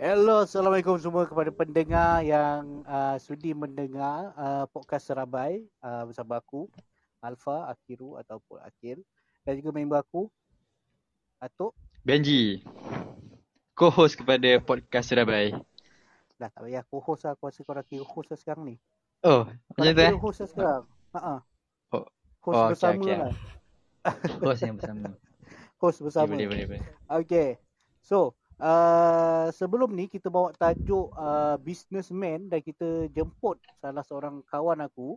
Hello, Assalamualaikum semua kepada pendengar yang uh, sudi mendengar uh, podcast Serabai uh, bersama aku, Alfa, Akiru ataupun Akil. Dan juga member aku, Atuk. Benji. Co-host kepada podcast Serabai. Dah tak payah co-host lah, aku rasa korang kira host lah sekarang ni. Oh, macam tu eh? host lah sekarang. Ha-ha. Oh. Host Oh, okay, bersama okay. lah. Host yang bersama. Host Okay, bersama. boleh, boleh, boleh. Okay. So, uh, sebelum ni kita bawa tajuk uh, businessman dan kita jemput salah seorang kawan aku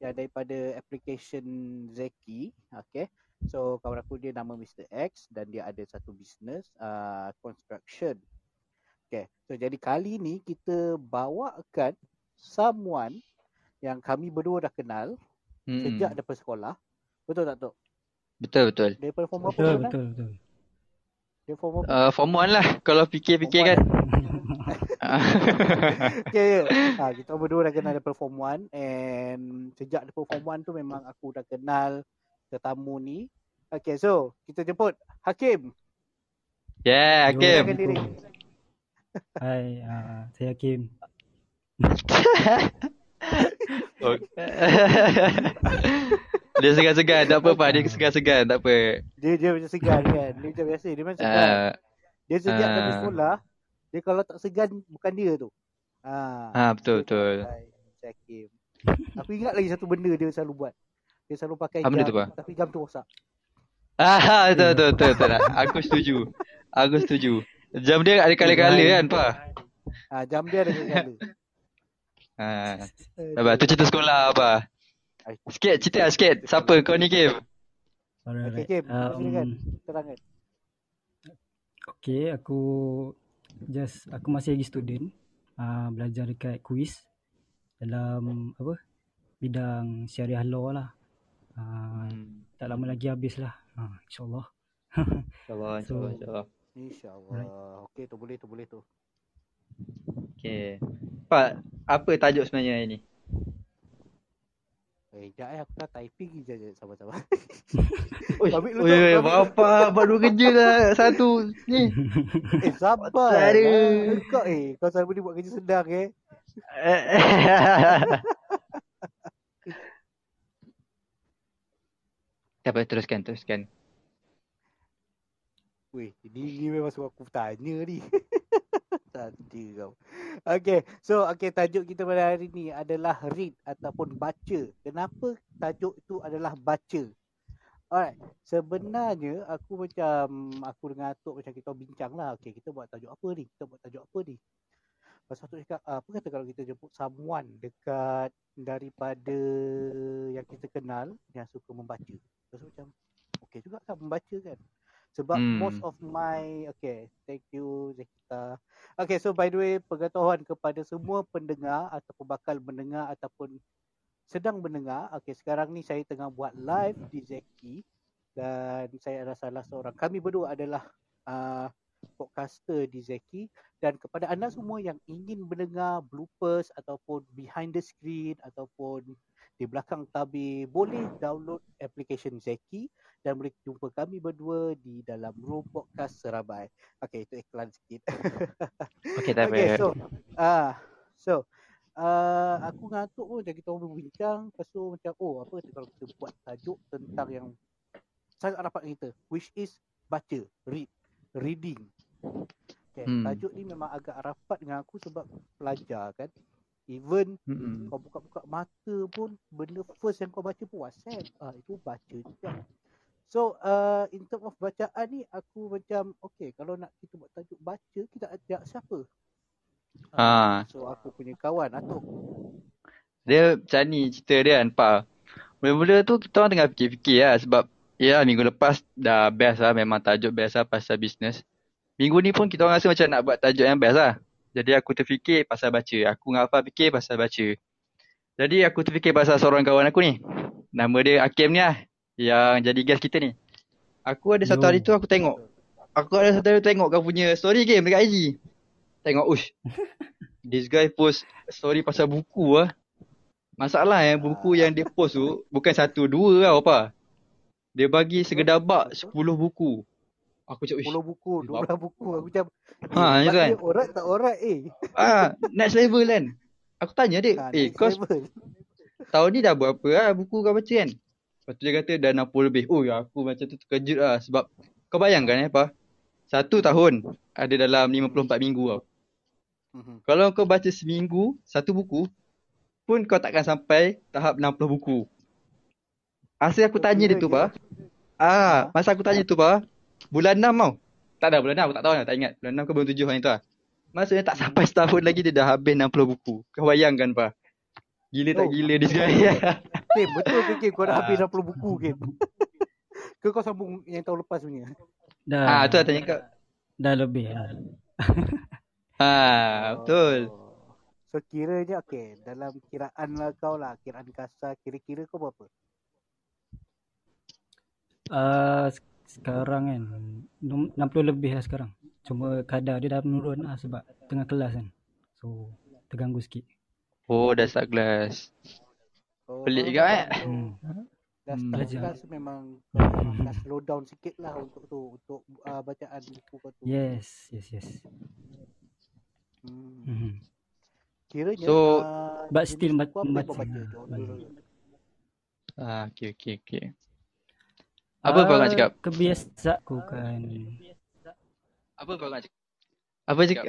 yang daripada application Zeki. Okay. So, kawan aku dia nama Mr. X dan dia ada satu business uh, construction. Okay. So, jadi kali ni kita bawakan someone yang kami berdua dah kenal Hmm. sejak daripada sekolah. Betul tak, Tok? Betul, betul. Daripada form apa? Betul, kenal? betul, betul. Dia form apa? Uh, form 1 lah kalau fikir-fikir kan. Ya, ya. Ha, kita berdua dah kenal daripada form 1 and sejak daripada form 1 tu memang aku dah kenal tetamu ni. Okay, so kita jemput Hakim. yeah, Hakim. Hai, uh, saya Hakim. Oh. Dia segan-segan, tak apa Pak. Dia segan-segan, tak apa. Dia dia macam segan kan. Dia macam biasa, dia macam segan. Uh, Dia sejak ah. dari sekolah, dia kalau tak segan bukan dia tu. Ha. ah, betul, betul. Hai, Encik Hakim. Aku ingat lagi satu benda dia selalu buat. Dia selalu pakai Apa jam, tu, tapi jam tu rosak. Ah, betul, betul, betul, betul. Aku setuju. Aku setuju. Jam dia ada kala-kala kan, Pak? Ha, jam dia ada kala. Ah. Apa, tu cerita sekolah apa? Sikit, cerita lah sikit. Siapa kau ni, Kim? Alright. Okay, Kim. Um, silakan. Um, okay, aku just aku masih lagi student. Uh, belajar dekat quiz dalam apa? Bidang syariah law lah. Uh, tak lama lagi habis lah. Uh, InsyaAllah. InsyaAllah, insyaAllah, insyaAllah. InsyaAllah. Okay, tu boleh, tu boleh tu. Okay. Pak, apa tajuk sebenarnya hari ni? Eh, sekejap eh. Aku dah typing je je. Sabar-sabar. Oi, Ambil lu oi, ambil. bapa, baru kerja lah satu ni. eh, sabar. Tak ada. lah. Kau, eh, kau selalu ni buat kerja sedang eh. Tak apa, teruskan, teruskan. Weh, ini, ini memang suruh aku tanya ni. Tanda kau. Okay, so okay tajuk kita pada hari ni adalah read ataupun baca. Kenapa tajuk itu adalah baca? Alright, sebenarnya aku macam aku dengan Atuk macam kita bincang lah. Okay, kita buat tajuk apa ni? Kita buat tajuk apa ni? Lepas Atuk cakap, ah, apa kata kalau kita jemput someone dekat daripada yang kita kenal yang suka membaca. Terus macam, okay juga kan membaca kan? Sebab Hmm. most of my, okay, thank you Zekita. Okay, so by the way, pengetahuan kepada semua pendengar ataupun bakal mendengar ataupun sedang mendengar. Okay, sekarang ni saya tengah buat live di Zeki dan saya adalah salah seorang. Kami berdua adalah uh, podcaster di Zeki dan kepada anda semua yang ingin mendengar bloopers ataupun behind the screen ataupun di belakang tabir boleh download application Zeki dan boleh jumpa kami berdua di dalam room podcast Serabai. Okay, itu iklan sikit. Okay, tak okay, so ah so uh, aku ngantuk pun macam kita orang berbincang lepas tu macam oh apa kalau kita buat tajuk tentang yang sangat rapat kita which is baca, read, reading. Okay, Hmm. tajuk ni memang agak rapat dengan aku sebab pelajar kan. Even Mm-mm. kau buka-buka mata pun benda first yang kau baca pun WhatsApp. Ah itu baca juga. So uh, in term of bacaan ni aku macam okay kalau nak kita buat tajuk baca kita ajak siapa? Ha. So aku punya kawan Atuk. Dia macam ni cerita dia kan, Pak. Mula-mula tu kita orang tengah fikir-fikir lah sebab ya minggu lepas dah best lah memang tajuk best lah pasal bisnes. Minggu ni pun kita orang rasa macam nak buat tajuk yang best lah. Jadi aku terfikir pasal baca. Aku dengan Afah fikir pasal baca. Jadi aku terfikir pasal seorang kawan aku ni. Nama dia Hakim ni lah. Yang jadi guest kita ni. Aku ada satu hari tu aku tengok. Aku ada satu hari tu tengok kau punya story game dekat IG. Tengok, ush. This guy post story pasal buku lah. Masalah yang buku yang dia post tu bukan satu dua tau apa. Dia bagi segedar bak 10 buku. Aku cakap, 10 buku, 12 buku. Aku macam, Ha, eh, lepas kan. Orat tak orat eh. ah, next level kan. Aku tanya dia, Ha, eh next kau level. tahun ni dah buat apa lah buku kau baca kan? Lepas tu dia kata dah 60 lebih. Oh ya aku macam tu terkejut lah sebab kau bayangkan eh apa? Satu tahun ada dalam 54 minggu tau. Mhm. Kalau kau baca seminggu satu buku pun kau takkan sampai tahap 60 buku. Masa aku tanya dia tu pa. Ah, masa aku tanya tu pa, bulan 6 tau. Tak ada bulan 6 aku tak tahu lah, tak ingat. Bulan 6 ke bulan 7 hari tu lah. Maksudnya tak sampai setahun lagi dia dah habis 60 buku. Kau bayangkan pa. Gila tak Oh. gila dia sekarang. Kim, betul ke Kim? Kau dah habis Ah. 60 buku Kim? ke kau sambung yang tahun lepas punya? Dah, ah, tu lah tanya kau. dah lebih lah. Ah, betul. Oh. So kiranya okay, dalam kiraan lah kau lah, kiraan kasar, kira-kira kau berapa? Uh, sekarang kan, enam- 60 lebih lah sekarang. Cuma kadar dia dah menurun lah sebab tengah kelas kan. So, terganggu sikit. Oh, dah start kelas. Oh, Pelik juga eh. faham. Hmm. Dah Hmm. start Belajar. kelas memang akan slow down sikit lah untuk tu, untuk uh, bacaan buku kau tu. Yes, yes, yes. Hmm. Hmm. Kiranya So, uh, but still baca- kau baca? baca. Genre? Ah, okay, okay, okay. Apa kau nak Ah, cakap? Kebiasaan aku kan. Apa kau nak cakap? Apa cakap?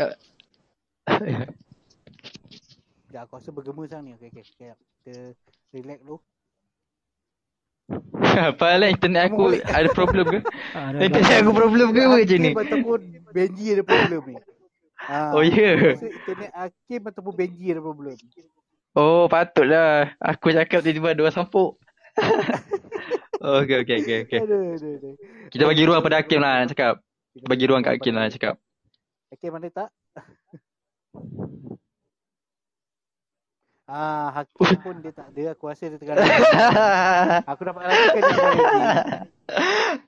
Ya, aku rasa bergema sekarang ni. Okay, okay, okay. Kita relax dulu. Apa lah internet aku ada problem ke? Ah, dah, Internet aku problem ke apa macam ni? Ataupun Benji ada problem ni. Ha, Oh, ya? aku rasa internet Hakim ataupun Benji ada problem. Oh, patutlah. Aku cakap tiba-tiba ada orang sampuk. okay, okay, okay, okay. Aduh, aduh, aduh. Kita bagi ruang pada Hakim lah nak cakap. Kita Bagi ruang kat Hakim lah nak cakap. Hakim mana tak? Ah, Hakim pun dia tak ada. Aku rasa dia tengah Aku dapat rasakan dia tengah ready.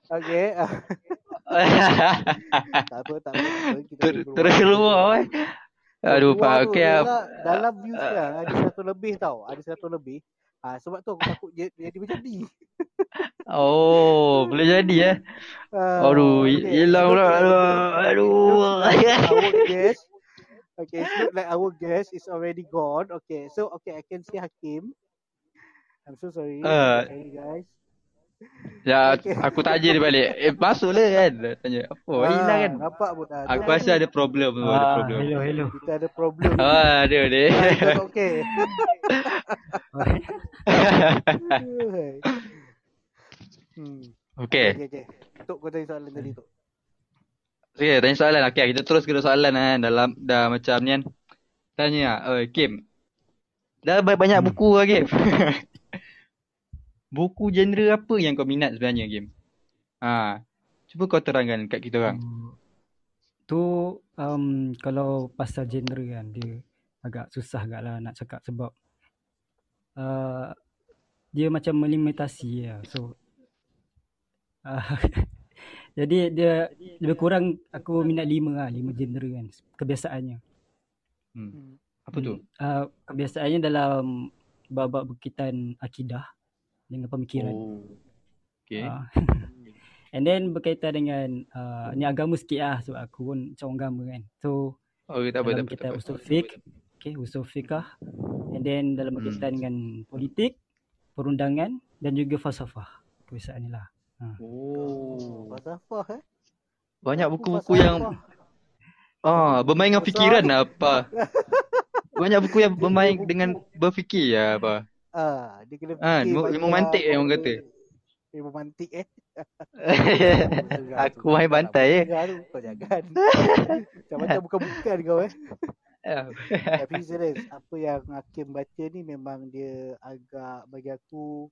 Okay. tak apa, tak apa. Kita Terus keluar eh. Aduh, Pak. Okay. ah. Dalam view sekarang ada satu lebih tau. Ada satu lebih. Ah, sebab tu aku takut dia jadi macam ni. Oh, boleh jadi eh. Ah, Aduh, okay. hilang It pula. Aduh. our guest. Okay, it looks like our guest is already gone. Okay, so okay, I can see Hakim. I'm so sorry. Ah. sorry guys. Ya, Okay. aku tanya dia balik. Eh, masuklah kan. Tanya, apa? Oh, hilang kan? Nampak pun. Ah, Aku rasa ada problem tu, ada Ah, problem. hello, hello. Kita ada problem. Ah, ada dia. Ah, tak okay. hmm. Okay. Okay, okay. Tok kau tanya soalan tadi tu. Okay, tanya soalan. Okay, kita terus ke soalan kan. Dalam, dah macam ni kan. Tanya. Oh, Kim. Dah banyak Hmm. buku lah, Kim. buku genre apa yang kau minat sebenarnya, Kim? Ha. Cuba kau terangkan kat kita orang. Oh, Tu um, kalau pasal genre kan dia agak susah agak lah nak cakap sebab uh, dia macam melimitasi lah. So uh, jadi dia lebih kurang aku minat lima lah, lima genre kan kebiasaannya. Hmm. Hmm. Apa tu? Uh, kebiasaannya dalam bab-bab berkaitan akidah dengan pemikiran. Oh. Okay. Ah. And then berkaitan dengan uh, ni agama sikit lah sebab aku pun macam orang agama kan. So Oh, tak apa, tak dalam kitab apa. usul fiqh, okay, usul fiqh and then dalam Hmm. berkaitan dengan politik, perundangan dan juga falsafah. Kebiasaan ni lah. Oh. Falsafah eh. Banyak buku-buku yang ah bermain dengan fikiran lah apa. Banyak buku yang bermain dengan berfikir ya apa. Ah, dia kena Ah, fikir ilmu- banyak. ilmu mantik eh, orang kata. Ilmu mantik eh. Aku main bantai eh. Kau jangan. Macam-macam bukan-bukan kau eh. Tapi serius, apa yang Hakim baca ni memang dia agak bagi aku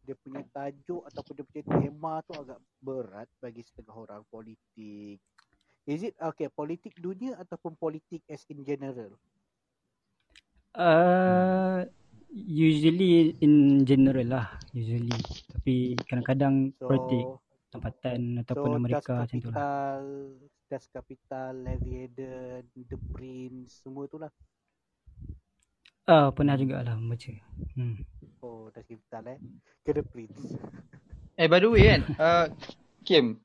dia punya tajuk ataupun dia punya tema tu agak berat bagi setengah orang politik. Is it okay politik dunia ataupun politik as in general? Uh, usually in general lah. Usually. Tapi kadang-kadang So, politik tempatan ataupun so Amerika macam tu lah. Capital, Das Capital, Leviathan, The Prince, semua tu lah. Ah, pernah jugalah membaca. Hmm. Oh, Das Capital eh. Ke The Prince. Eh by the way kan, uh, Kim.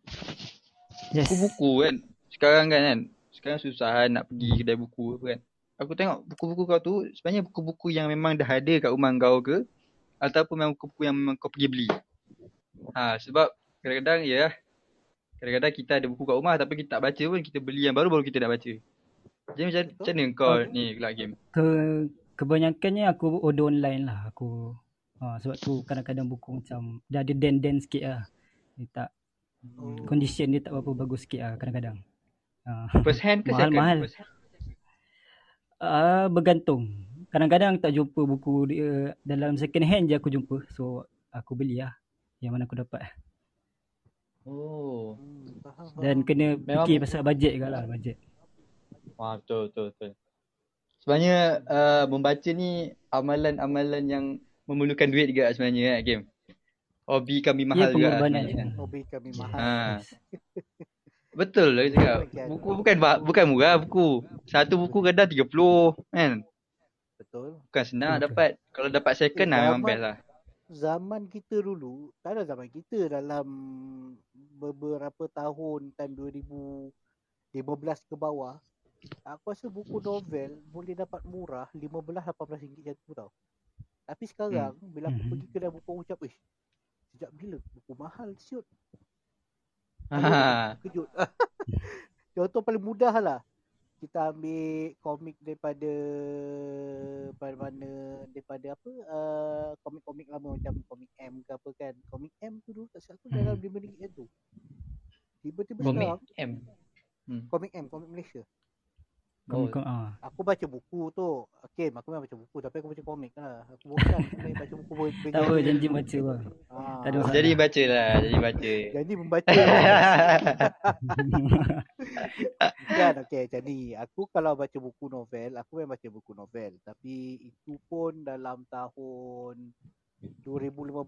Yes. buku-buku kan. Sekarang kan kan. Sekarang susah kan nak pergi kedai buku apa kan. Aku tengok buku-buku kau tu sebenarnya buku-buku yang memang dah ada kat rumah kau ke ataupun memang buku-buku yang memang kau pergi beli. Ha sebab kadang-kadang ya kadang-kadang kita ada buku kat rumah tapi kita tak baca pun kita beli yang baru baru kita nak baca. Jadi macam, macam mana kau Oh. ni kelak game? Ke kebanyakannya aku order online lah aku. Ha, sebab tu kadang-kadang buku macam dah ada den-den sikit lah. Dia tak Oh. condition dia tak berapa bagus sikit lah kadang-kadang. Ha. First hand ke second? Mahal-mahal. First hand. Uh, bergantung. Kadang-kadang tak jumpa buku dia dalam second hand je aku jumpa. So aku beli lah yang mana aku dapat. Oh. Dan kena Memang- fikir pasal bajet juga lah bajet. Wah betul betul betul. Sebenarnya uh, membaca ni amalan-amalan yang memerlukan duit juga sebenarnya kan game. Hobi kami mahal juga pengorbanan sebenarnya. je. Hobi kami mahal. Ha. Betul lah dia cakap. Buku bukan bukan murah buku. Satu buku kadang 30 kan. Betul. Bukan senang Betul. dapat. Kalau dapat second Eh, lah memang best lah. Zaman kita dulu, tak ada zaman kita dalam beberapa tahun time 2015 ke bawah. Aku rasa buku novel boleh dapat murah 15-18 ringgit macam tu tau. Tapi sekarang bila aku Mhm. pergi kedai buku aku cakap, "Ish, sejak bila buku mahal siut?" Ha. Kejut. Contoh paling mudah lah. Kita ambil komik daripada daripada mana daripada apa uh, komik-komik lama macam komik M ke apa kan. Komik M tu dulu tak silap aku dalam Hmm. RM5 macam tu. Tiba-tiba Komik sekarang M. Hmm. komik M, komik Malaysia. Oh. Kau, kau, ah. Aku baca buku tu. Okay, aku memang baca buku tapi aku baca komik lah. Aku bosan aku baca buku ber- Tak apa janji baca. Ah, Tak ada masalah. Jadi baca lah, jadi baca. Jadi membaca. kan okey ni. Aku kalau baca buku novel, aku memang baca buku novel. Tapi itu pun dalam tahun 2015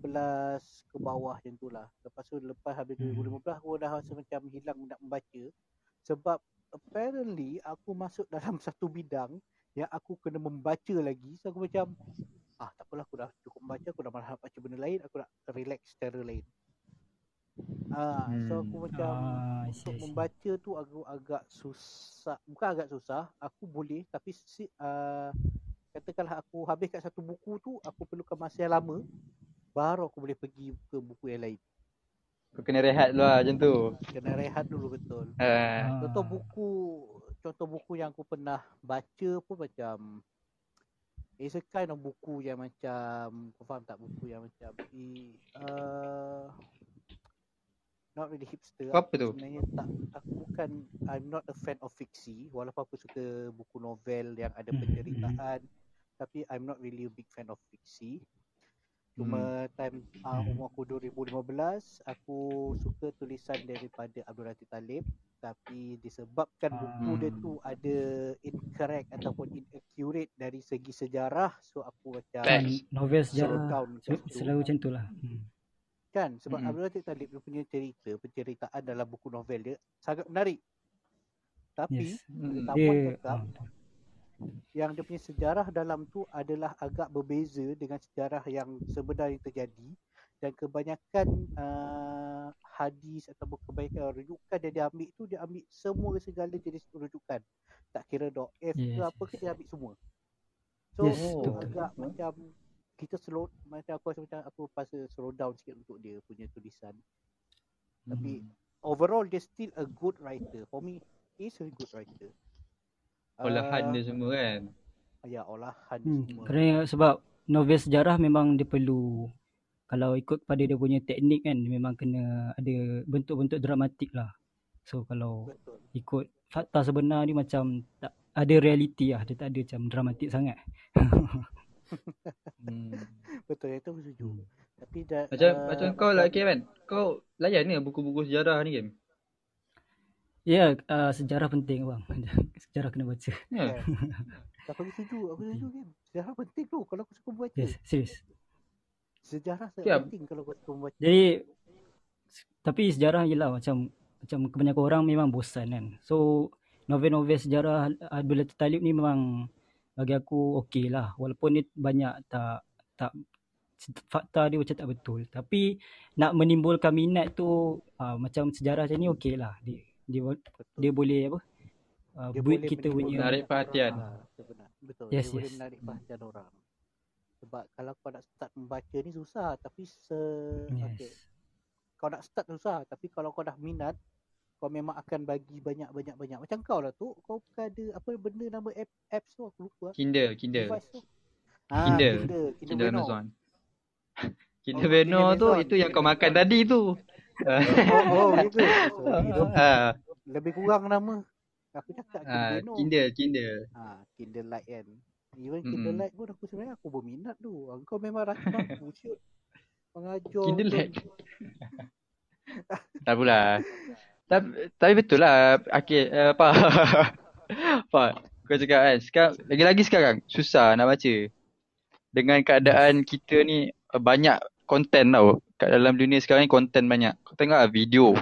ke bawah macam tu lah. Lepas tu lepas habis Hmm. 2015 aku dah rasa macam hilang nak membaca. Sebab apparently aku masuk dalam satu bidang yang aku kena membaca lagi. So aku macam ah tak apalah aku dah cukup membaca, aku dah malas nak baca benda lain, aku nak relax secara lain. Ah, so aku Hmm. macam Ah, see, untuk I see. membaca tu aku agak susah bukan agak susah aku boleh tapi uh, katakanlah aku habis kat satu buku tu aku perlukan masa yang lama baru aku boleh pergi ke buku yang lain Kau kena rehat dulu lah macam tu. kena rehat dulu betul Ha. contoh buku contoh buku yang aku pernah baca pun macam It's a kind of buku yang macam Kau faham tak buku yang macam i, uh, Not really hipster Apa Aku tu? Sebenarnya tak Aku bukan I'm not a fan of fiksi Walaupun aku suka buku novel yang ada Mhm, penceritaan Tapi I'm not really a big fan of fiksi Cuma time uh, Hmm. umur aku 2015 Aku suka tulisan daripada Abdul Latif Talib Tapi disebabkan buku dia tu ada incorrect ataupun inaccurate dari segi sejarah So aku macam. Kan, novel sejarah down sel- selalu macam tu lah. Hmm. Kan sebab Mm-mm. Abdul Latif Talib dia punya cerita Penceritaan dalam buku novel dia Sangat menarik Tapi Yes. Hmm. Taman Dia cakap ah, yang dia punya sejarah dalam tu adalah agak berbeza dengan sejarah yang sebenarnya terjadi dan kebanyakan uh, hadis ataupun kebanyakan rujukan yang dia ambil tu dia ambil semua segala jenis rujukan. Tak kira doa F ke Yes, apa ke dia ambil semua. So Yes, tu betul. agak macam kita slow macam aku rasa macam aku pasal slow down sikit untuk dia punya tulisan. Tapi overall dia still a good writer. For me he's a good writer Olahan Ah, dia semua kan. Ya olahan Hmm, semua. kerana sebab novel sejarah memang dia perlu kalau ikut pada dia punya teknik kan dia memang kena ada bentuk-bentuk dramatik lah. So kalau Betul. ikut fakta sebenar ni macam tak ada realiti lah. Dia tak ada macam dramatik sangat. Hmm. Betul itu aku setuju. Hmm. Tapi dah Macam ah, macam kau lah Kim kan. Kau layan ni buku-buku sejarah ni Kim. Ya, uh, sejarah penting bang. sejarah kena baca. Ya. kan. Aku setuju, aku setuju kan. Sejarah penting tu kalau aku suka membaca. Yes, serius. Sejarah sangat Ya. penting kalau aku suka membaca. Jadi tapi sejarah ialah macam macam kebanyakan orang memang bosan kan. So novel-novel sejarah Abdul Latif Talib ni memang bagi aku okey lah. Walaupun ni banyak tak tak fakta dia macam tak betul. Tapi nak menimbulkan minat tu uh, macam sejarah macam ni okey lah. Dia, dia bo- Betul. dia boleh apa? Uh, Dia build boleh kita punya Menarik perhatian. Ah, betul benar. Betul. Yes, dia boleh yes. menarik perhatian orang. Sebab kalau kau nak start membaca ni susah tapi se yes. okey. Kau nak start susah tapi kalau kau dah minat kau memang akan bagi banyak-banyak banyak. Macam kau lah tu, kau bukan ada apa benda nama app apps tu aku lupa. Kindle, Kindle. Tu. Ah, Kindle. Kindle, Kindle, Kindle. Amazon. Kindle Oh, Veno tu Amazon. itu yang kau makan tadi tu. Oh, oh, gitu. Ah, lebih kurang nama. Aku cakap Kindle ah. Kindle, Kindle. Ha, Kindle Light kan. Even. Kindle Light pun aku sebenarnya aku berminat tu. Kau memang racun aku shoot. Pengajar Kindle. Light. Tak pula. Tapi, tapi betul lah. Okay, uh, apa? apa? Kau cakap kan, sekarang, lagi-lagi sekarang, susah nak baca. Dengan keadaan kita ni, uh, banyak konten tau. Kat dalam dunia sekarang ni, konten banyak. Kau tengok lah video.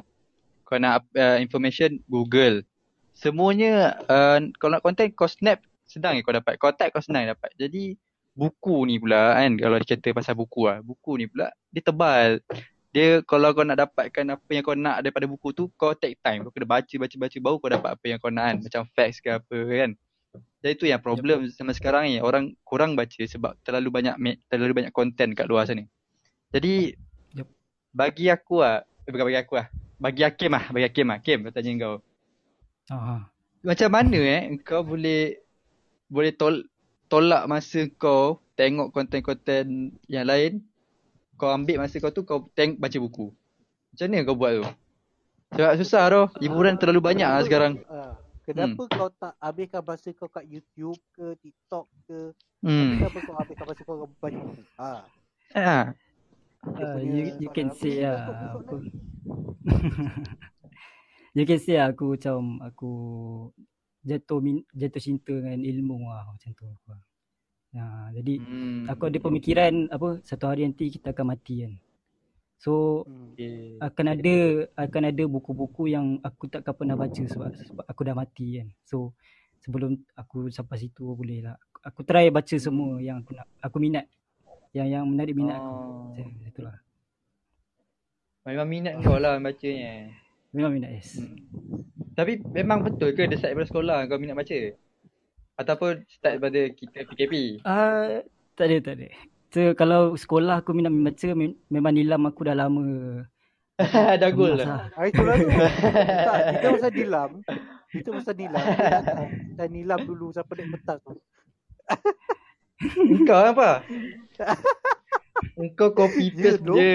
Kau nak uh, information, Google. Semuanya, uh, kalau nak konten, kau snap, senang je kau dapat. Kau type, kau senang dapat. Jadi, buku ni pula kan, kalau dikata pasal buku lah. Buku ni pula, dia tebal dia kalau kau nak dapatkan apa yang kau nak daripada buku tu kau take time kau kena baca baca baca baru kau dapat apa yang kau nak kan macam facts ke apa kan jadi tu yang problem sama sekarang ni orang kurang baca sebab terlalu banyak terlalu banyak content kat luar sana jadi. Bagi aku ah eh, bukan bagi aku ah bagi Hakim ah bagi Hakim ah Hakim tanya kau Ah, macam mana eh kau boleh boleh tol, tolak masa kau tengok konten-konten yang lain kau ambil masa kau tu kau teng baca buku. Macam mana kau buat tu? Sebab susah tu. Hiburan terlalu banyak lah sekarang. Ah, kenapa kau tak habiskan masa kau kat YouTube ke TikTok ke? Hmm. Kenapa kau habiskan masa kau baca buku? Ha. Ha. Uh, punya you, you can say lah aku you can say lah aku macam aku jatuh min, jatuh cinta dengan ilmu lah macam tu aku. Ha, jadi Hmm. aku ada pemikiran apa satu hari nanti kita akan mati kan. So Hmm. Okay. akan ada akan ada buku-buku yang aku takkan pernah baca sebab sebab aku dah mati kan. So sebelum aku sampai situ boleh lah. Aku try baca semua yang aku nak aku minat. Yang yang menarik minat aku. Oh. Macam itulah. Memang minat kau lah bacanya. Memang minat yes. Hmm. Tapi memang betul ke dia start daripada sekolah kau minat baca? Ataupun start daripada kita PKP? Ah uh, tak ada tak ada. So kalau sekolah aku minat membaca mem- memang nilam aku dah lama. Dah emas lah. lah. Ah, itu lah tu. tak, kita pasal nilam. Itu pasal nilam. Kita dah- dah nilam dulu sampai naik petas tu. Engkau apa? Engkau copy Ya, paste je.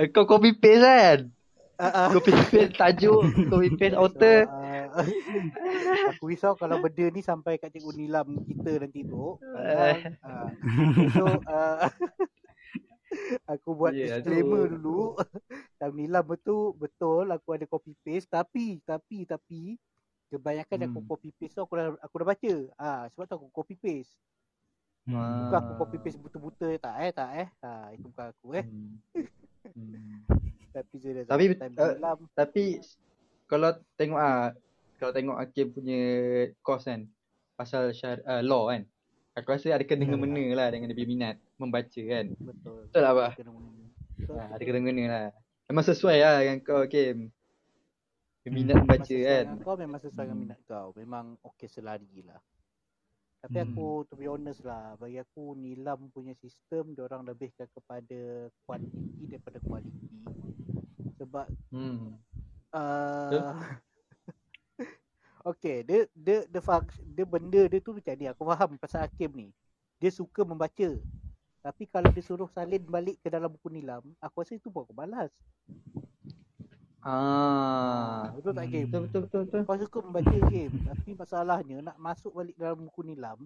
Engkau copy paste kan? Ah, ah. Copy paste tajuk, copy paste author. Ah, aku risau kalau benda ni sampai kat cikgu nilam kita nanti tu. Uh, so, uh, aku buat Ya, disclaimer tu. dulu. Dalam nilam betul, betul aku ada copy paste. Tapi, tapi, tapi, kebanyakan yang aku Hmm. copy paste tu aku dah, aku dah baca. Ah, sebab tu aku copy paste. Hmm. Bukan aku copy paste buta-buta tak eh, tak eh. Ha, itu bukan aku eh. Hmm. Hmm. Tapi dah Tapi, uh, nilam. Tapi kalau tengok ah kalau tengok Hakim punya course kan pasal syar, uh, law kan. Aku rasa ada kena-mengena lah dengan dia punya minat membaca kan. Betul. Betul lah, Abah? Kena Ha, ada betul. kena-mengena lah. Memang sesuai lah dengan kau Hakim. Minat Hmm. membaca kan. Kau memang sesuai dengan Hmm. minat kau. Memang okey selari lah. Tapi Hmm. aku to be honest lah, bagi aku nilam punya sistem dia orang lebihkan kepada kuantiti daripada kualiti. Sebab Hmm. uh, Okay, dia dia dia, func- dia benda dia tu macam ni. Aku faham pasal Hakim ni. Dia suka membaca. Tapi kalau dia suruh salin balik ke dalam buku nilam, aku rasa itu pun aku malas. Ah. Betul tak Hakim? Betul betul betul betul. Kau suka membaca game Tapi masalahnya Nak masuk balik dalam buku nilam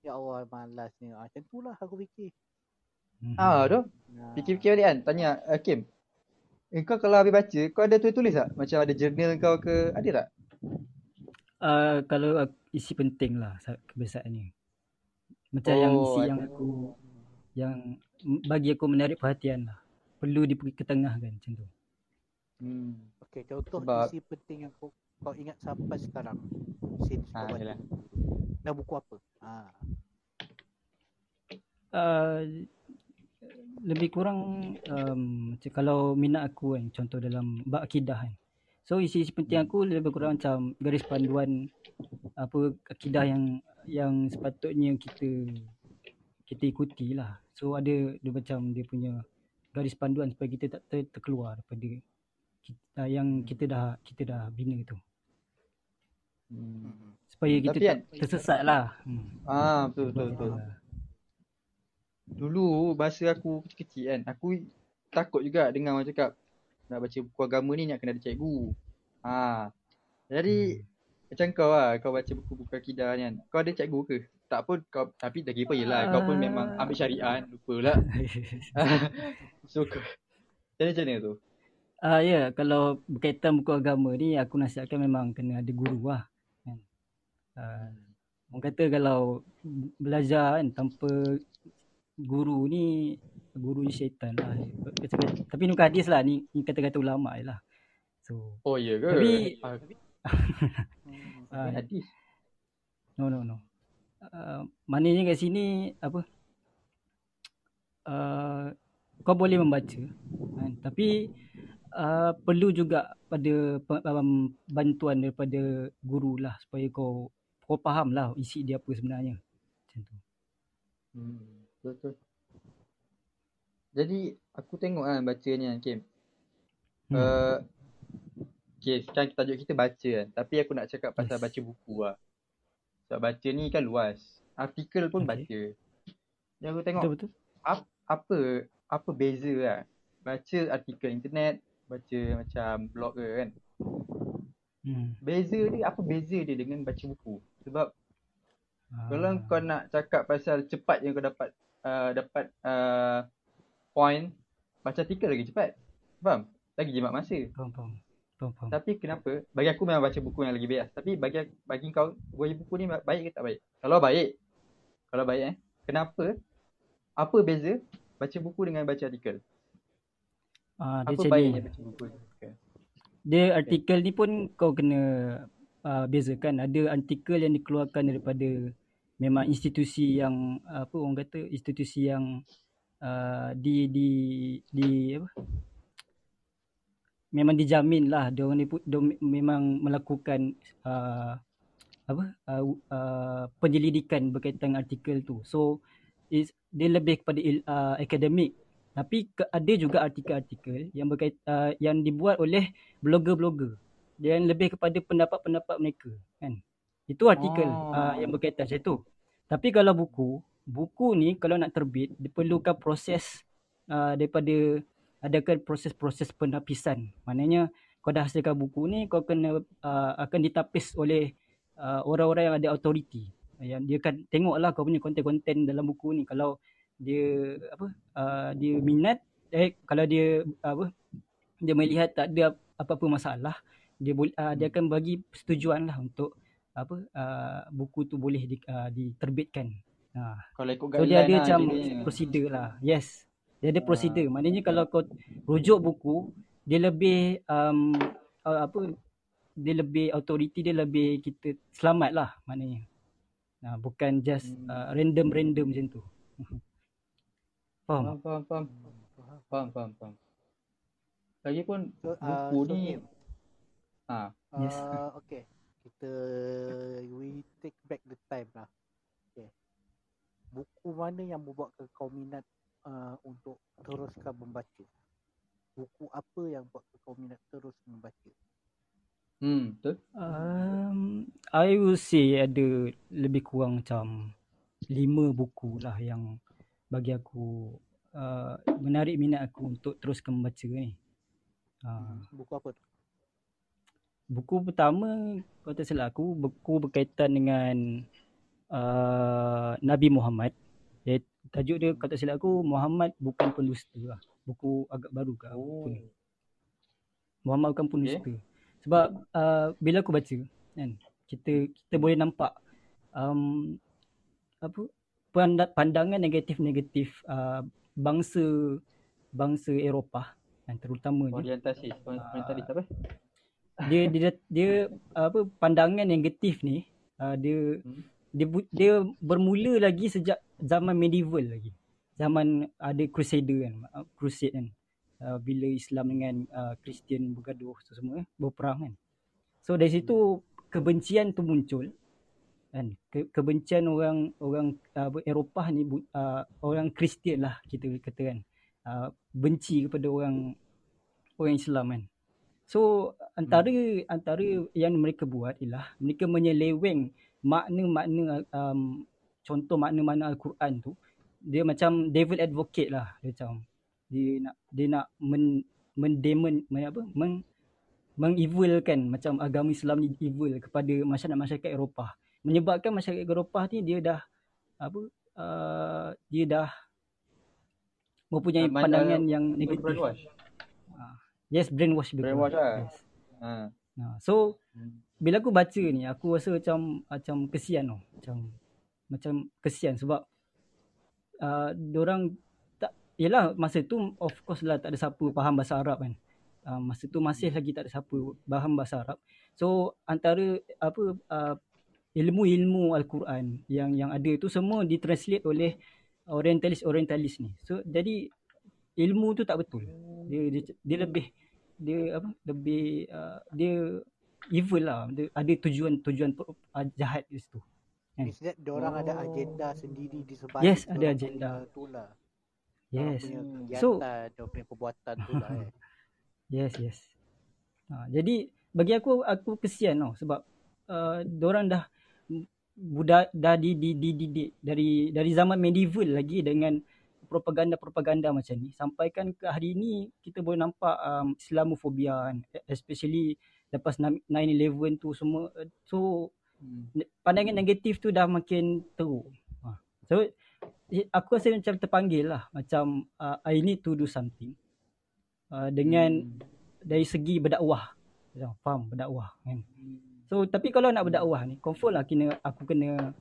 Ya Allah malasnya ah, Macam tu lah aku fikir Hmm. Ah, tu. nah, Fikir-fikir balik kan tanya Hakim. Eh, kau kalau habis baca, kau ada tulis-tulis tak? Macam ada journal kau ke? Ada tak? Uh, kalau aku- isi penting lah sa- kebiasaan ni. Macam yang Oh, isi ada. yang aku yang bagi aku menarik perhatian lah. Perlu dipergi ke tengah kan macam tu. Hmm. Okay contoh Sebab- isi penting yang kau, kau ingat sampai sekarang Since Ah, kau baca yalah. Dan buku apa ah. Uh, lebih kurang um, macam kalau minat aku kan contoh dalam bab akidah kan. So isi-isi penting aku lebih kurang macam garis panduan apa akidah yang yang sepatutnya kita kita ikuti lah. So ada dia macam dia punya garis panduan supaya kita tak ter, terkeluar daripada kita, yang kita dah kita dah bina tu. Hmm. Supaya kita Tapi tak kan- tersesat lah. Hmm. Ah betul betul betul. Ah. Dulu masa aku kecil-kecil kan, aku takut juga dengar orang cakap nak baca buku agama ni nak kena ada cikgu. Ha. Jadi macam kau lah, kau baca buku-buku akidah ni kan. Kau ada cikgu ke? Tak pun kau tapi tak kira yelah kau pun memang ambil syariah kan. Lupa pula. so kau jadi macam mana tu? Ah ya, yeah, kalau berkaitan buku agama ni aku nasihatkan memang kena ada guru lah. Kan? Uh, orang kata kalau belajar kan tanpa guru ni guru ni syaitan lah. Tapi ni bukan hadis lah ni, ni kata-kata ulama je lah. So Oh ya ke? Tapi- ah, hadis. no no no. Uh, maknanya kat sini apa? Uh, kau boleh membaca kan? tapi uh, perlu juga pada um, bantuan daripada guru lah supaya kau kau faham lah isi dia apa sebenarnya. Macam tu. Hmm, betul. Jadi aku tengok kan baca ni kan Kim. Hmm. Uh, okay, sekarang tajuk kita baca kan. Tapi aku nak cakap pasal Yes. baca buku lah. Sebab baca ni kan luas. Artikel pun Okay. baca. Jadi aku tengok Betul betul. apa apa beza lah. Baca artikel internet, baca macam blog ke kan. Hmm. Beza dia, apa beza dia dengan baca buku? Sebab Ah. Kalau kau nak cakap pasal cepat yang kau dapat uh, dapat uh, point baca artikel lagi cepat. Faham? Lagi jimat masa. faham faham. Faham faham. Tapi kenapa? Bagi aku memang baca buku yang lagi best. Tapi bagi bagi kau baca buku ni baik ke tak baik? Kalau baik. Kalau baik eh. Kenapa? Apa beza baca buku dengan baca artikel? Ah, dia Apa macam ni. Okay. Dia artikel ni pun kau kena uh, bezakan. Ada artikel yang dikeluarkan daripada memang institusi yang apa orang kata institusi yang uh, di di di apa memang dijamin lah dia orang ni dia memang melakukan uh, apa uh, uh, penyelidikan berkaitan artikel tu. So is dia lebih kepada il, uh, akademik tapi ke, ada juga artikel-artikel yang berkait uh, yang dibuat oleh blogger-blogger yang lebih kepada pendapat-pendapat mereka kan. Itu artikel Oh. uh, yang berkaitan macam tu. Tapi kalau buku, buku ni kalau nak terbit diperlukan proses uh, daripada adakan proses-proses penapisan. Maknanya kau dah hasilkan buku ni kau kena uh, akan ditapis oleh uh, orang-orang yang ada authority. Yang dia akan tengoklah kau punya konten-konten dalam buku ni kalau dia apa uh, dia minat eh kalau dia apa dia melihat tak ada apa-apa masalah dia boleh uh, dia akan bagi persetujuan lah untuk apa uh, buku tu boleh di, uh, diterbitkan. Ha. Kalau ikut So dia ada macam lah dia. prosedur lah. Yes. Dia ada Ah. prosedur. Maknanya kalau kau rujuk buku, dia lebih um, uh, apa dia lebih authority dia lebih kita selamat lah maknanya. Nah, bukan just Hmm. uh, random-random macam tu. Faham? Faham, faham, faham. Faham. Faham, faham. Lagipun So, uh, buku so ni Im, ha, Yes. Uh, okay. Kita we take back the time lah. Okay. Buku mana yang membuatkan kau minat uh, untuk teruskan membaca? Buku apa yang buat kau minat terus membaca? hmm, betul. Um, I will say ada lebih kurang macam lima buku lah yang bagi aku uh, menarik minat aku untuk teruskan membaca ni. Uh, Buku apa tu? buku pertama kalau tak salah aku buku berkaitan dengan uh, Nabi Muhammad. Dia, tajuk dia kalau tak salah aku Muhammad bukan pendusta lah. Buku agak baru ke Oh. apa ni. Muhammad bukan pendusta. Sebab uh, bila aku baca kan kita kita boleh nampak um, apa pandangan negatif-negatif uh, bangsa bangsa Eropah dan terutamanya Orientasi, orientalis apa? dia dia dia apa pandangan negatif ni uh, dia Hmm. dia dia bermula lagi sejak zaman medieval lagi. Zaman ada crusader kan, uh, crusade kan. uh, bila Islam dengan uh, Kristian bergaduh tu semua berperang kan. So dari situ kebencian tu muncul kan? Ke, kebencian orang orang uh, Eropah ni uh, orang Kristian lah kita kata kan. Uh, benci kepada orang orang Islam kan. So antara hmm. antara yang mereka buat ialah mereka menyeleweng makna-makna um, contoh makna-makna al-Quran tu. Dia macam devil advocate lah. Dia macam dia nak dia nak men mendemon men, apa men, mengevilkan macam agama Islam ni evil kepada masyarakat masyarakat Eropah menyebabkan masyarakat Eropah ni dia dah apa uh, dia dah mempunyai uh, pandangan yang negatif. Brainwash. Uh, yes, brainwash. Brainwash lah. Yes. Uh. Uh, so hmm. bila aku baca ni aku rasa macam macam kesian tau. Macam macam kesian sebab uh, orang tak yalah masa tu of course lah tak ada siapa faham bahasa Arab kan. Uh, masa tu masih lagi tak ada siapa faham bahasa Arab. So antara apa uh, ilmu-ilmu Al-Quran yang yang ada tu semua ditranslate oleh orientalis-orientalis ni. So jadi ilmu tu tak betul. Dia dia, dia lebih dia apa lebih uh, dia evil lah. Dia ada tujuan-tujuan uh, jahat di situ. Kan? Dia orang oh. ada agenda sendiri di sebalik. Yes, ada agenda. Itulah. Yes. So dia punya perbuatan tu lah eh. Yes, yes. Ha, jadi bagi aku aku kesian tau sebab uh, orang dah budak dah di di di dari dari zaman medieval lagi dengan propaganda-propaganda macam ni sampaikan ke hari ini kita boleh nampak um, Islamofobia kan especially lepas 9/11 tu semua so hmm. pandangan negatif tu dah makin teruk ha. so aku rasa macam terpanggil lah macam uh, I need to do something uh, dengan hmm. dari segi berdakwah faham berdakwah kan hmm. So tapi kalau nak berdakwah ni confirm lah kena aku kena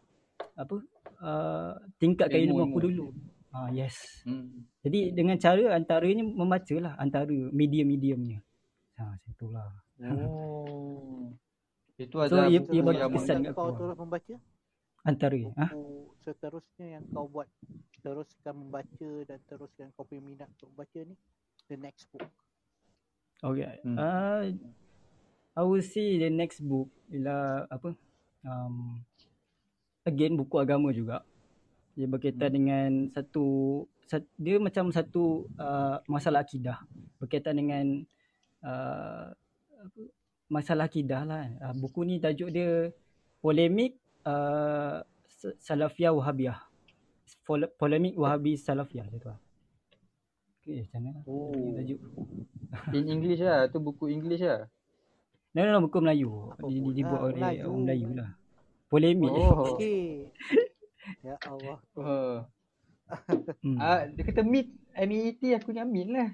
apa uh, tingkatkan ilmu, ilmu aku dulu. Ah uh, yes. Hmm. Jadi dengan cara antaranya membaca lah antara medium-mediumnya. Ha macam itulah. Oh. Itu ada so, ia, ia bagi kesan kau terus membaca? Antara ha? seterusnya yang kau buat teruskan membaca dan teruskan kau punya minat untuk membaca ni the next book. Okay. Hmm. Uh, I will see the next book ialah apa um, again buku agama juga dia berkaitan hmm. dengan satu dia macam satu uh, masalah akidah berkaitan dengan uh, masalah akidah lah uh, buku ni tajuk dia polemik uh, salafiyah wahabiyah polemik wahabi salafiyah tu lah Okay, macam mana? Oh. Tajuk. In English lah. Tu buku English lah. No, no, no, buku Melayu. Di, di, dibuat ah, oleh Melayu. orang Melayu lah. Polemik. Oh. Okay. ya Allah. Oh. hmm. uh, dia kata meet, M-E-E-T, aku ni meet lah.